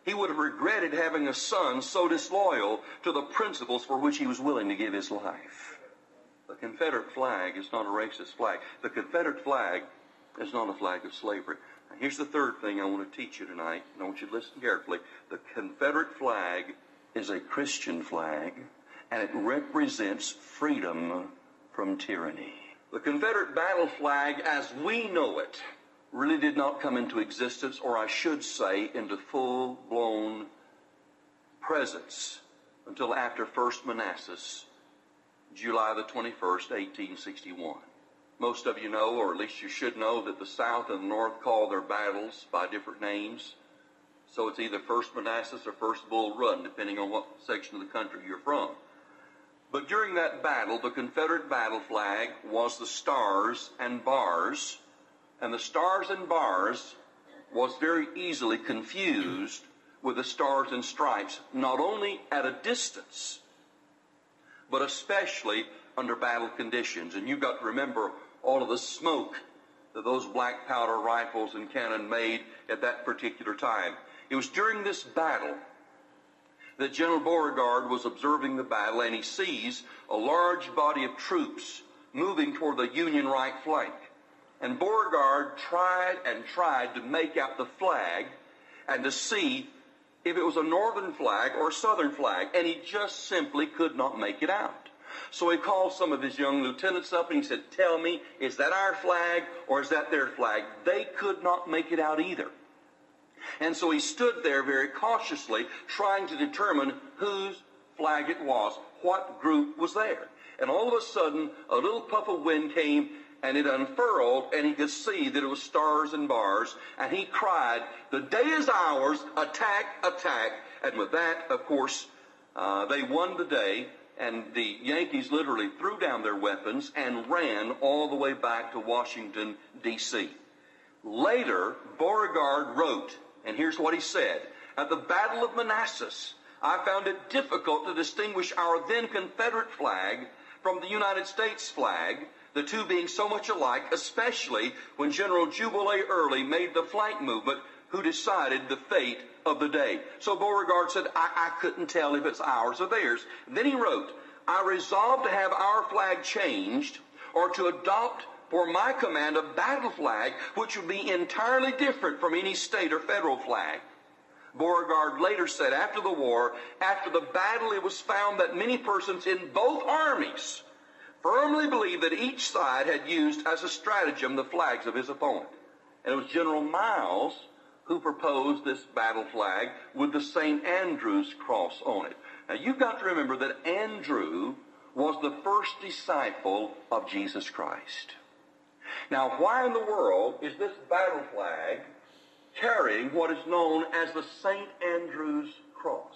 he would have regretted having a son so disloyal to the principles for which he was willing to give his life. The Confederate flag is not a racist flag. The Confederate flag is not a flag of slavery. Now, here's the third thing I want to teach you tonight, and I want you to listen carefully. The Confederate flag is a Christian flag, and it represents freedom from tyranny. The Confederate battle flag, as we know it, really did not come into existence, or I should say, into full blown presence until after First Manassas, July the 21st, 1861. Most of you know, or at least you should know, that the South and the North call their battles by different names. So it's either First Manassas or First Bull Run, depending on what section of the country you're from. But during that battle, the Confederate battle flag was the stars and bars, and the stars and bars was very easily confused with the stars and stripes, not only at a distance, but especially under battle conditions. And you've got to remember all of the smoke that those black powder rifles and cannon made at that particular time. It was during this battle that General Beauregard was observing the battle and he sees a large body of troops moving toward the Union right flank. And Beauregard tried and tried to make out the flag and to see if it was a northern flag or a southern flag, and he just simply could not make it out. So he called some of his young lieutenants up and he said, Tell me, is that our flag or is that their flag? They could not make it out either. And so he stood there very cautiously, trying to determine whose flag it was, what group was there. And all of a sudden, a little puff of wind came and it unfurled, and he could see that it was stars and bars. And he cried, The day is ours, attack, attack. And with that, of course, uh, they won the day, and the Yankees literally threw down their weapons and ran all the way back to Washington, D.C. Later, Beauregard wrote, and here's what he said At the Battle of Manassas, I found it difficult to distinguish our then Confederate flag from the United States flag, the two being so much alike, especially when General Jubal Early made the flank movement, who decided the fate of the day. So Beauregard said, I, I couldn't tell if it's ours or theirs. then he wrote, I resolved to have our flag changed or to adopt for my command a battle flag which would be entirely different from any state or federal flag. Beauregard later said after the war, after the battle, it was found that many persons in both armies firmly believed that each side had used as a stratagem the flags of his opponent. And it was General Miles who proposed this battle flag with the St. Andrew's cross on it. Now you've got to remember that Andrew was the first disciple of Jesus Christ. Now, why in the world is this battle flag carrying what is known as the St. Andrew's cross?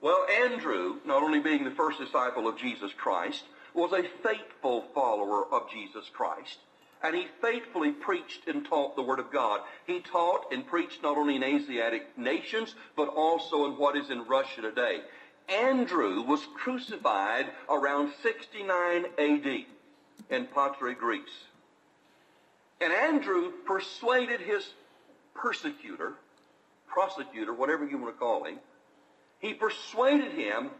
Well, Andrew, not only being the first disciple of Jesus Christ, was a faithful follower of Jesus Christ. And he faithfully preached and taught the Word of God. He taught and preached not only in Asiatic nations, but also in what is in Russia today. Andrew was crucified around 69 AD in Patras, Greece. And Andrew persuaded his persecutor, prosecutor, whatever you want to call him, he persuaded him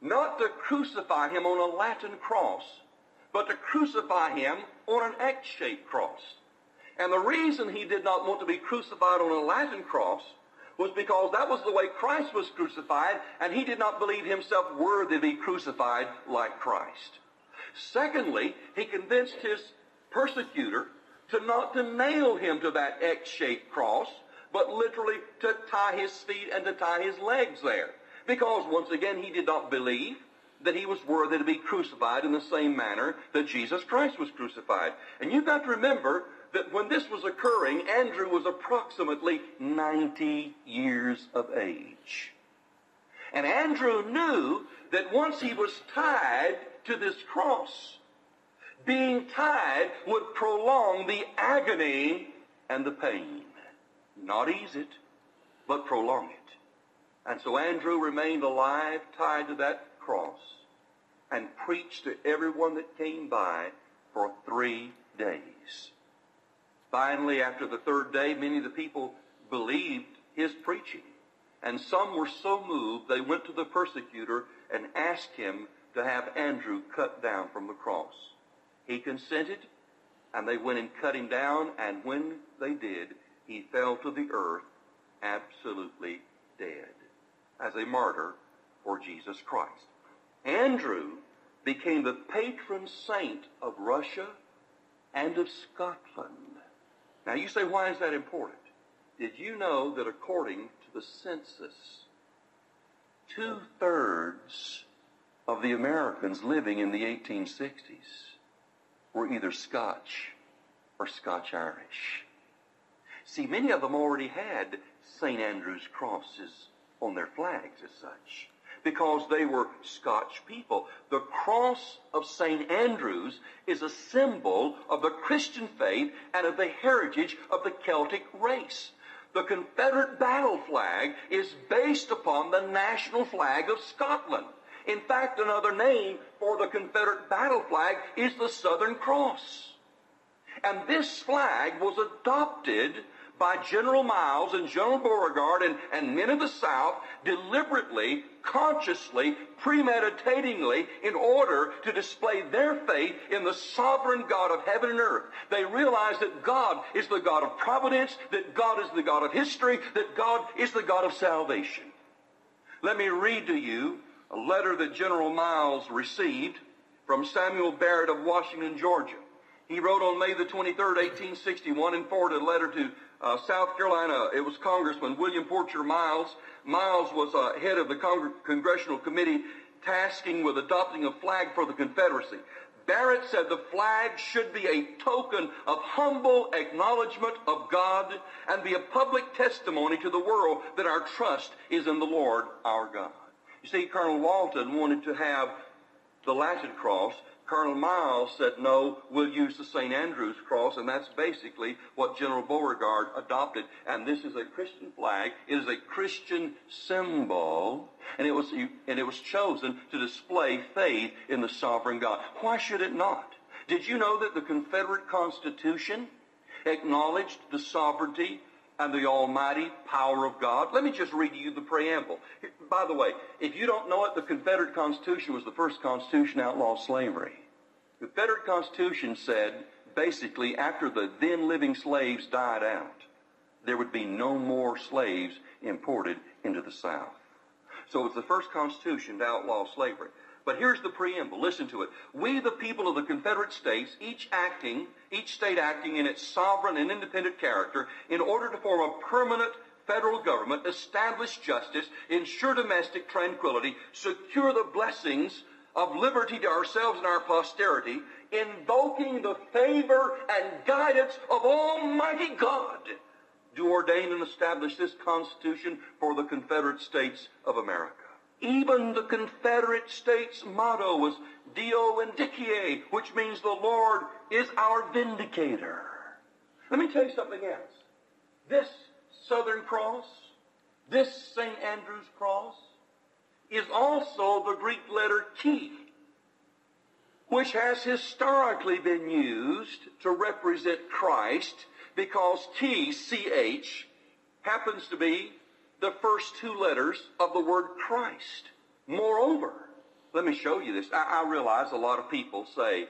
not to crucify him on a Latin cross, but to crucify him on an X-shaped cross. And the reason he did not want to be crucified on a Latin cross was because that was the way Christ was crucified, and he did not believe himself worthy to be crucified like Christ. Secondly, he convinced his persecutor to not to nail him to that X-shaped cross, but literally to tie his feet and to tie his legs there. Because once again, he did not believe that he was worthy to be crucified in the same manner that Jesus Christ was crucified. And you've got to remember that when this was occurring, Andrew was approximately 90 years of age. And Andrew knew that once he was tied to this cross, being tied would prolong the agony and the pain. Not ease it, but prolong it. And so Andrew remained alive, tied to that cross, and preached to everyone that came by for three days. Finally, after the third day, many of the people believed his preaching. And some were so moved, they went to the persecutor and asked him to have Andrew cut down from the cross. He consented, and they went and cut him down, and when they did, he fell to the earth absolutely dead as a martyr for Jesus Christ. Andrew became the patron saint of Russia and of Scotland. Now you say, why is that important? Did you know that according to the census, two thirds of the Americans living in the 1860s were either Scotch or Scotch Irish. See, many of them already had St. Andrew's crosses on their flags as such because they were Scotch people. The cross of St. Andrews is a symbol of the Christian faith and of the heritage of the Celtic race. The Confederate battle flag is based upon the national flag of Scotland. In fact, another name for the Confederate battle flag is the Southern Cross. And this flag was adopted by General Miles and General Beauregard and, and men of the South deliberately, consciously, premeditatingly in order to display their faith in the sovereign God of heaven and earth. They realized that God is the God of providence, that God is the God of history, that God is the God of salvation. Let me read to you a letter that General Miles received from Samuel Barrett of Washington, Georgia. He wrote on May the 23rd, 1861, and forwarded a letter to uh, South Carolina. It was Congressman William Porcher Miles. Miles was uh, head of the Cong- Congressional Committee tasking with adopting a flag for the Confederacy. Barrett said the flag should be a token of humble acknowledgement of God and be a public testimony to the world that our trust is in the Lord our God. You see, Colonel Walton wanted to have the Latin cross. Colonel Miles said, no, we'll use the St. Andrew's cross, and that's basically what General Beauregard adopted. And this is a Christian flag. It is a Christian symbol, and it was, and it was chosen to display faith in the sovereign God. Why should it not? Did you know that the Confederate Constitution acknowledged the sovereignty and the almighty power of God. Let me just read to you the preamble. By the way, if you don't know it, the Confederate Constitution was the first constitution to outlaw slavery. The Confederate Constitution said basically after the then living slaves died out, there would be no more slaves imported into the South. So it was the first Constitution to outlaw slavery. But here's the preamble. Listen to it. We, the people of the Confederate States, each acting, each state acting in its sovereign and independent character, in order to form a permanent federal government, establish justice, ensure domestic tranquility, secure the blessings of liberty to ourselves and our posterity, invoking the favor and guidance of Almighty God, do ordain and establish this Constitution for the Confederate States of America. Even the Confederate States motto was Deo Vindice, which means the Lord is our vindicator. Let me tell you something else. This Southern Cross, this St. Andrew's Cross, is also the Greek letter Chi, which has historically been used to represent Christ because T, C-H, happens to be the first two letters of the word Christ. Moreover, let me show you this. I, I realize a lot of people say,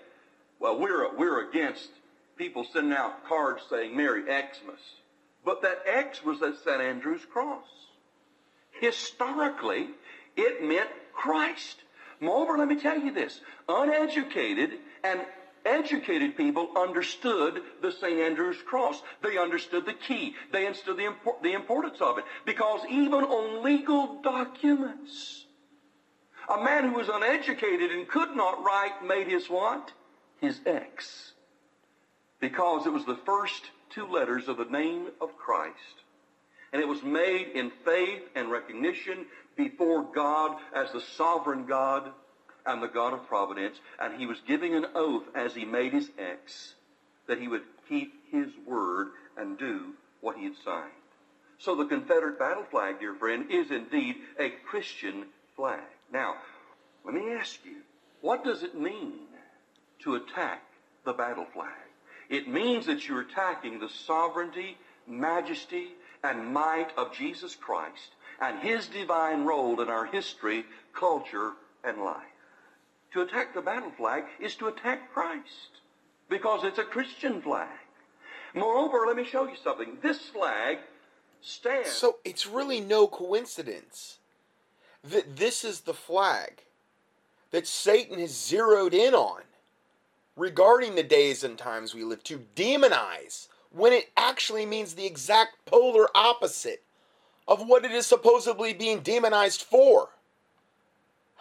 well, we're, we're against people sending out cards saying Merry Xmas. But that X was at St. Andrew's cross. Historically, it meant Christ. Moreover, let me tell you this. Uneducated and educated people understood the St. Andrew's cross. They understood the key. They understood the, the importance of it. Because even on legal documents, a man who was uneducated and could not write made his what? His X. Because it was the first two letters of the name of Christ. And it was made in faith and recognition before God as the sovereign God and the God of providence. And he was giving an oath as he made his X that he would keep his word and do what he had signed. So the Confederate battle flag, dear friend, is indeed a Christian flag. Now, let me ask you, what does it mean to attack the battle flag? It means that you're attacking the sovereignty, majesty, and might of Jesus Christ and his divine role in our history, culture, and life. To attack the battle flag is to attack Christ because it's a Christian flag. Moreover, let me show you something. This flag stands. So it's really no coincidence that this is the flag that Satan has zeroed in on regarding the days and times we live to demonize when it actually means the exact polar opposite of what it is supposedly being demonized for.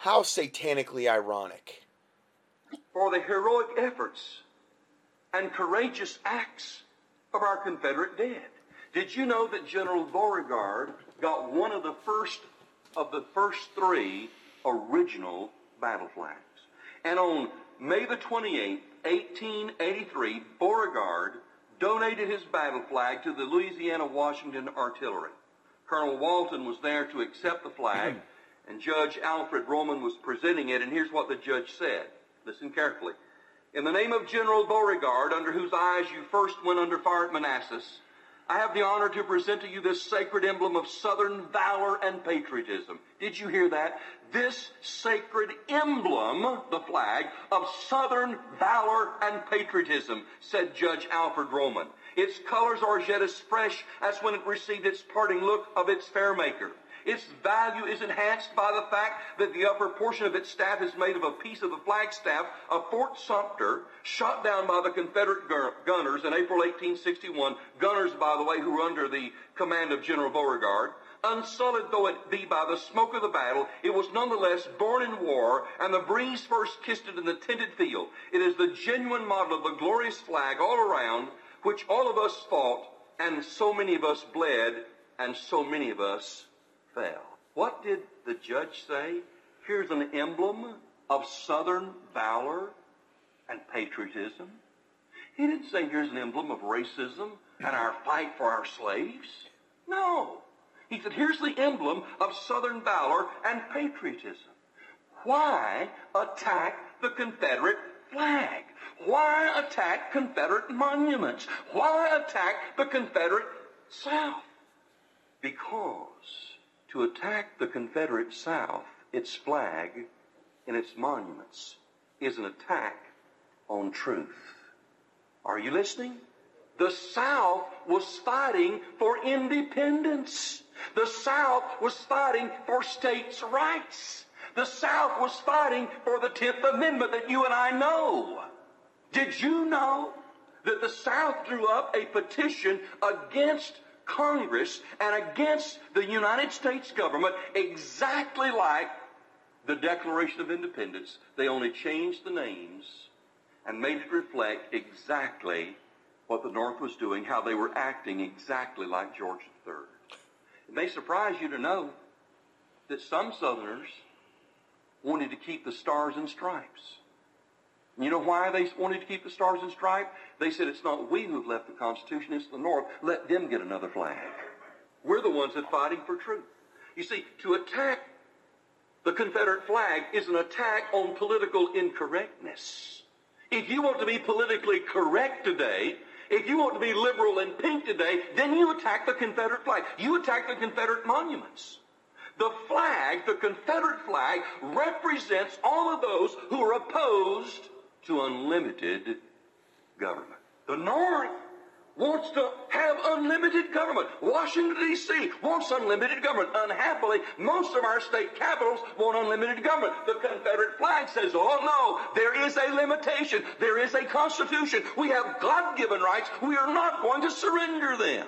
How satanically ironic. For the heroic efforts and courageous acts of our Confederate dead. Did you know that General Beauregard got one of the first of the first three original battle flags? And on May the 28th, 1883, Beauregard donated his battle flag to the Louisiana Washington Artillery. Colonel Walton was there to accept the flag, [CLEARS THROAT] and Judge Alfred Roman was presenting it, and here's what the judge said. Listen carefully. In the name of General Beauregard, under whose eyes you first went under fire at Manassas, I have the honor to present to you this sacred emblem of Southern valor and patriotism. Did you hear that? This sacred emblem, the flag, of Southern valor and patriotism, said Judge Alfred Roman. Its colors are yet as fresh as when it received its parting look of its fair maker. Its value is enhanced by the fact that the upper portion of its staff is made of a piece of the flagstaff of Fort Sumter, shot down by the Confederate gunners in April 1861. Gunners, by the way, who were under the command of General Beauregard. Unsullied though it be by the smoke of the battle, it was nonetheless born in war, and the breeze first kissed it in the tinted field. It is the genuine model of the glorious flag all around, which all of us fought, and so many of us bled, and so many of us fell. What did the judge say? Here's an emblem of Southern valor and patriotism. He didn't say here's an emblem of racism and our fight for our slaves. No. He said here's the emblem of Southern valor and patriotism. Why attack the Confederate flag? Why attack Confederate monuments? Why attack the Confederate South? Because to attack the Confederate South, its flag, and its monuments, is an attack on truth. Are you listening? The South was fighting for independence. The South was fighting for states' rights. The South was fighting for the 10th Amendment that you and I know. Did you know that the South drew up a petition against Congress and against the United States government exactly like the Declaration of Independence? They only changed the names and made it reflect exactly what the North was doing, how they were acting exactly like George III. It may surprise you to know that some Southerners wanted to keep the stars and stripes. You know why they wanted to keep the stars and stripes? They said it's not we who've left the Constitution, it's the North. Let them get another flag. We're the ones that are fighting for truth. You see, to attack the Confederate flag is an attack on political incorrectness. If you want to be politically correct today, if you want to be liberal and pink today, then you attack the Confederate flag. You attack the Confederate monuments. The flag, the Confederate flag, represents all of those who are opposed to unlimited government. The North wants to have unlimited government. Washington, D.C. wants unlimited government. Unhappily, most of our state capitals want unlimited government. The Confederate flag says, oh no, there is a limitation. There is a constitution. We have God given rights. We are not going to surrender them.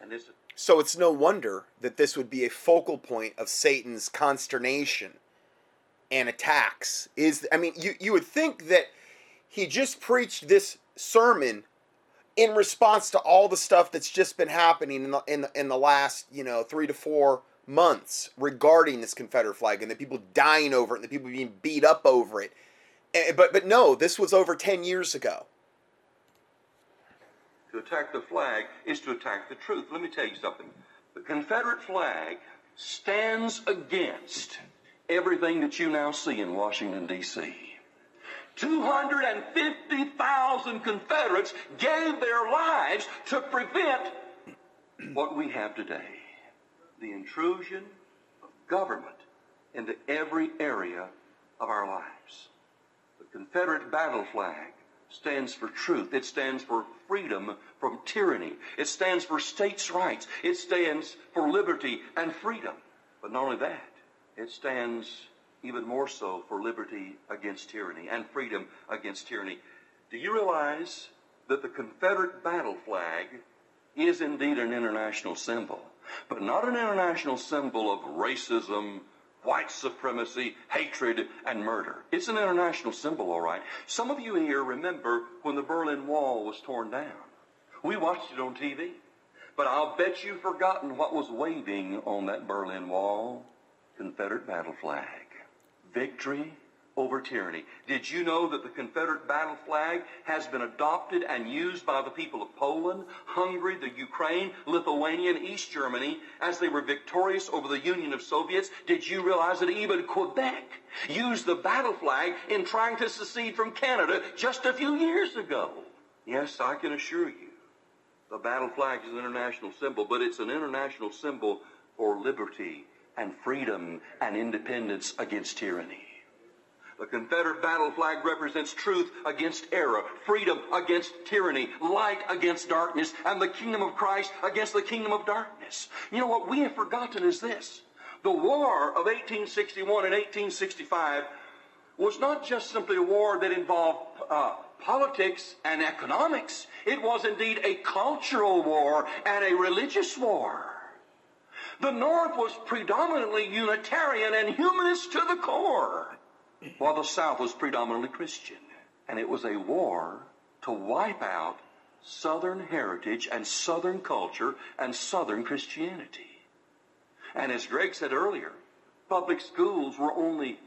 And this so it's no wonder that this would be a focal point of Satan's consternation and attacks. Is I mean, you, you would think that he just preached this sermon in response to all the stuff that's just been happening in the in the, in the last you know three to four months regarding this Confederate flag and the people dying over it and the people being beat up over it. And, but but no, this was over ten years ago. To attack the flag is to attack the truth. Let me tell you something. The Confederate flag stands against everything that you now see in Washington, D.C. 250,000 Confederates gave their lives to prevent what we have today the intrusion of government into every area of our lives. The Confederate battle flag stands for truth. It stands for freedom from tyranny. It stands for states' rights. It stands for liberty and freedom. But not only that, it stands even more so for liberty against tyranny and freedom against tyranny. Do you realize that the Confederate battle flag is indeed an international symbol, but not an international symbol of racism, white supremacy, hatred, and murder. It's an international symbol, all right. Some of you here remember when the Berlin Wall was torn down. We watched it on TV. But I'll bet you've forgotten what was waving on that Berlin Wall. Confederate battle flag. Victory over tyranny. Did you know that the Confederate battle flag has been adopted and used by the people of Poland, Hungary, the Ukraine, Lithuania, and East Germany as they were victorious over the Union of Soviets? Did you realize that even Quebec used the battle flag in trying to secede from Canada just a few years ago? Yes, I can assure you. The battle flag is an international symbol, but it's an international symbol for liberty and freedom and independence against tyranny. The Confederate battle flag represents truth against error, freedom against tyranny, light against darkness, and the kingdom of Christ against the kingdom of darkness. You know what we have forgotten is this. The war of 1861 and 1865 was not just simply a war that involved uh, politics and economics. It was indeed a cultural war and a religious war. The North was predominantly Unitarian and humanist to the core while the South was predominantly Christian. And it was a war to wipe out Southern heritage and Southern culture and Southern Christianity. And as Greg said earlier, public schools were only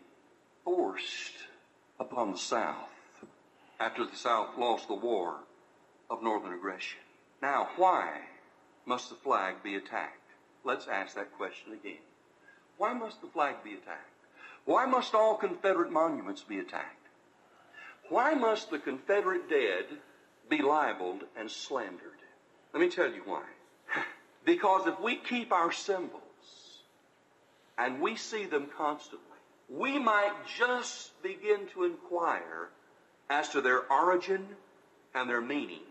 forced upon the South after the South lost the war of Northern aggression. Now, why must the flag be attacked? Let's ask that question again. Why must the flag be attacked? Why must all Confederate monuments be attacked? Why must the Confederate dead be libeled and slandered? Let me tell you why. [LAUGHS] because if we keep our symbols and we see them constantly, we might just begin to inquire as to their origin and their meaning.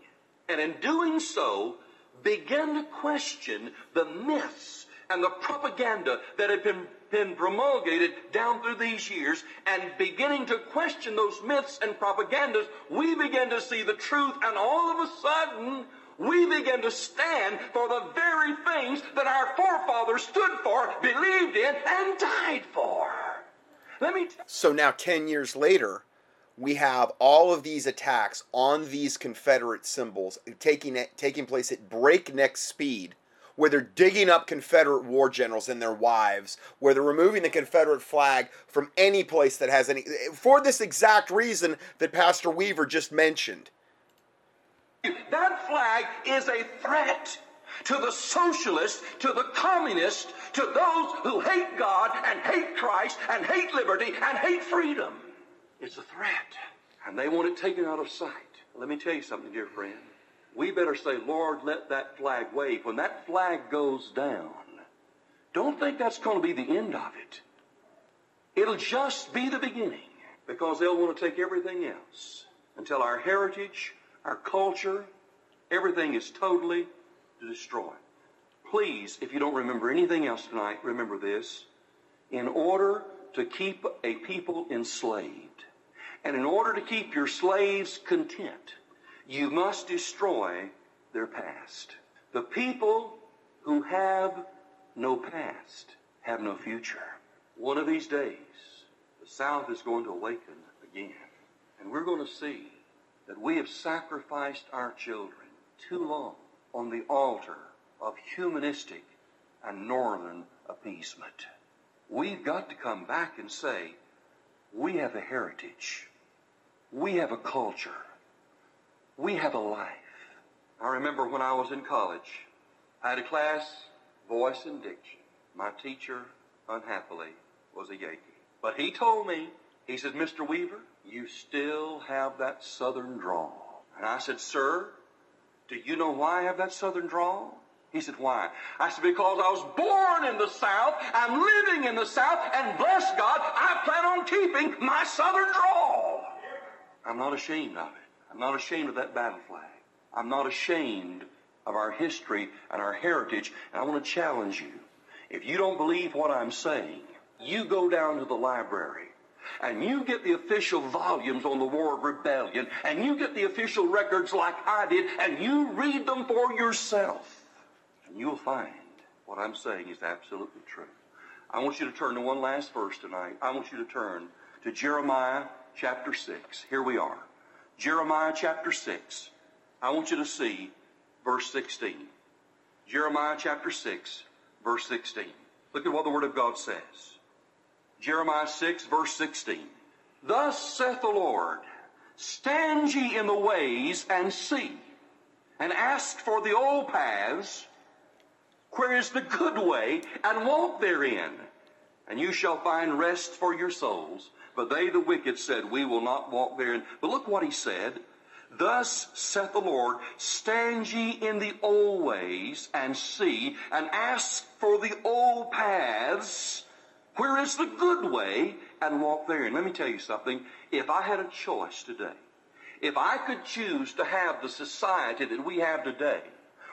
And in doing so, begin to question the myths and the propaganda that had been, been promulgated down through these years, and beginning to question those myths and propagandas, we begin to see the truth, and all of a sudden, we begin to stand for the very things that our forefathers stood for, believed in, and died for. Let me. T- so now, 10 years later, we have all of these attacks on these Confederate symbols taking, taking place at breakneck speed, where they're digging up Confederate war generals and their wives, where they're removing the Confederate flag from any place that has any. for this exact reason that Pastor Weaver just mentioned. That flag is a threat to the socialist, to the communist, to those who hate God and hate Christ and hate liberty and hate freedom. It's a threat. And they want it taken out of sight. Let me tell you something, dear friend. We better say, Lord, let that flag wave. When that flag goes down, don't think that's going to be the end of it. It'll just be the beginning because they'll want to take everything else until our heritage, our culture, everything is totally destroyed. Please, if you don't remember anything else tonight, remember this. In order to keep a people enslaved, and in order to keep your slaves content, you must destroy their past. The people who have no past have no future. One of these days, the South is going to awaken again. And we're going to see that we have sacrificed our children too long on the altar of humanistic and northern appeasement. We've got to come back and say, we have a heritage. We have a culture. We have a life. I remember when I was in college, I had a class, voice and diction. My teacher, unhappily, was a Yankee. But he told me, he said, Mr. Weaver, you still have that southern drawl. And I said, Sir, do you know why I have that southern drawl? He said, Why? I said, Because I was born in the South, I'm living in the South, and bless God, I plan on keeping my southern drawl. I'm not ashamed of it. I'm not ashamed of that battle flag. I'm not ashamed of our history and our heritage. And I want to challenge you. If you don't believe what I'm saying, you go down to the library and you get the official volumes on the War of Rebellion and you get the official records like I did and you read them for yourself. And you'll find what I'm saying is absolutely true. I want you to turn to one last verse tonight. I want you to turn to Jeremiah chapter 6. Here we are. Jeremiah chapter 6. I want you to see verse 16. Jeremiah chapter 6, verse 16. Look at what the Word of God says. Jeremiah 6, verse 16. Thus saith the Lord, Stand ye in the ways and see, and ask for the old paths, where is the good way, and walk therein, and you shall find rest for your souls. But they, the wicked, said, We will not walk therein. But look what he said. Thus saith the Lord, Stand ye in the old ways and see, and ask for the old paths, where is the good way, and walk therein. Let me tell you something. If I had a choice today, if I could choose to have the society that we have today,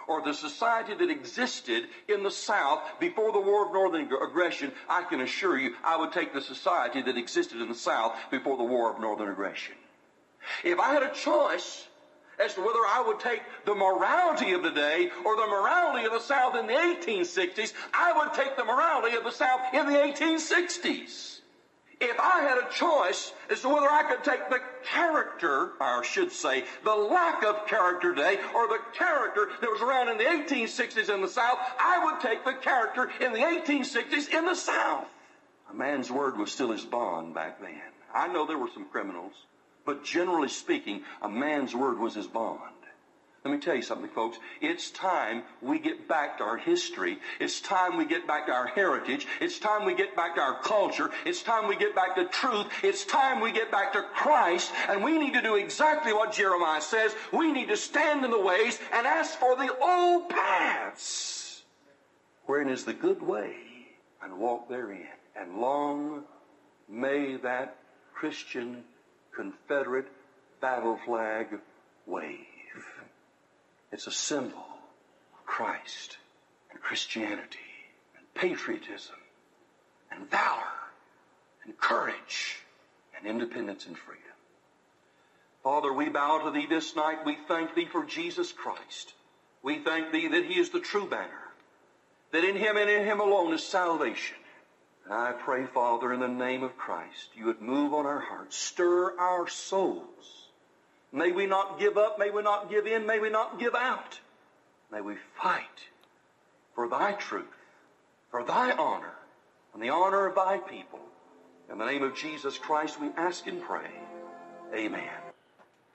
or the society that existed in the South before the War of Northern Aggression, I can assure you I would take the society that existed in the South before the War of Northern Aggression. If I had a choice as to whether I would take the morality of the day or the morality of the South in the 1860s, I would take the morality of the South in the 1860s. If I had a choice as to whether I could take the character, or I should say, the lack of character today, or the character that was around in the 1860s in the South, I would take the character in the 1860s in the South. A man's word was still his bond back then. I know there were some criminals, but generally speaking, a man's word was his bond. Let me tell you something, folks. It's time we get back to our history. It's time we get back to our heritage. It's time we get back to our culture. It's time we get back to truth. It's time we get back to Christ. And we need to do exactly what Jeremiah says. We need to stand in the ways and ask for the old paths. Wherein is the good way and walk therein. And long may that Christian Confederate battle flag wave. It's a symbol of Christ and Christianity and patriotism and valor and courage and independence and freedom. Father, we bow to Thee this night. We thank Thee for Jesus Christ. We thank Thee that He is the true banner, that in Him and in Him alone is salvation. And I pray, Father, in the name of Christ, you would move on our hearts, stir our souls. May we not give up, may we not give in, may we not give out. May we fight for thy truth, for thy honor, and the honor of thy people. In the name of Jesus Christ, we ask and pray. Amen.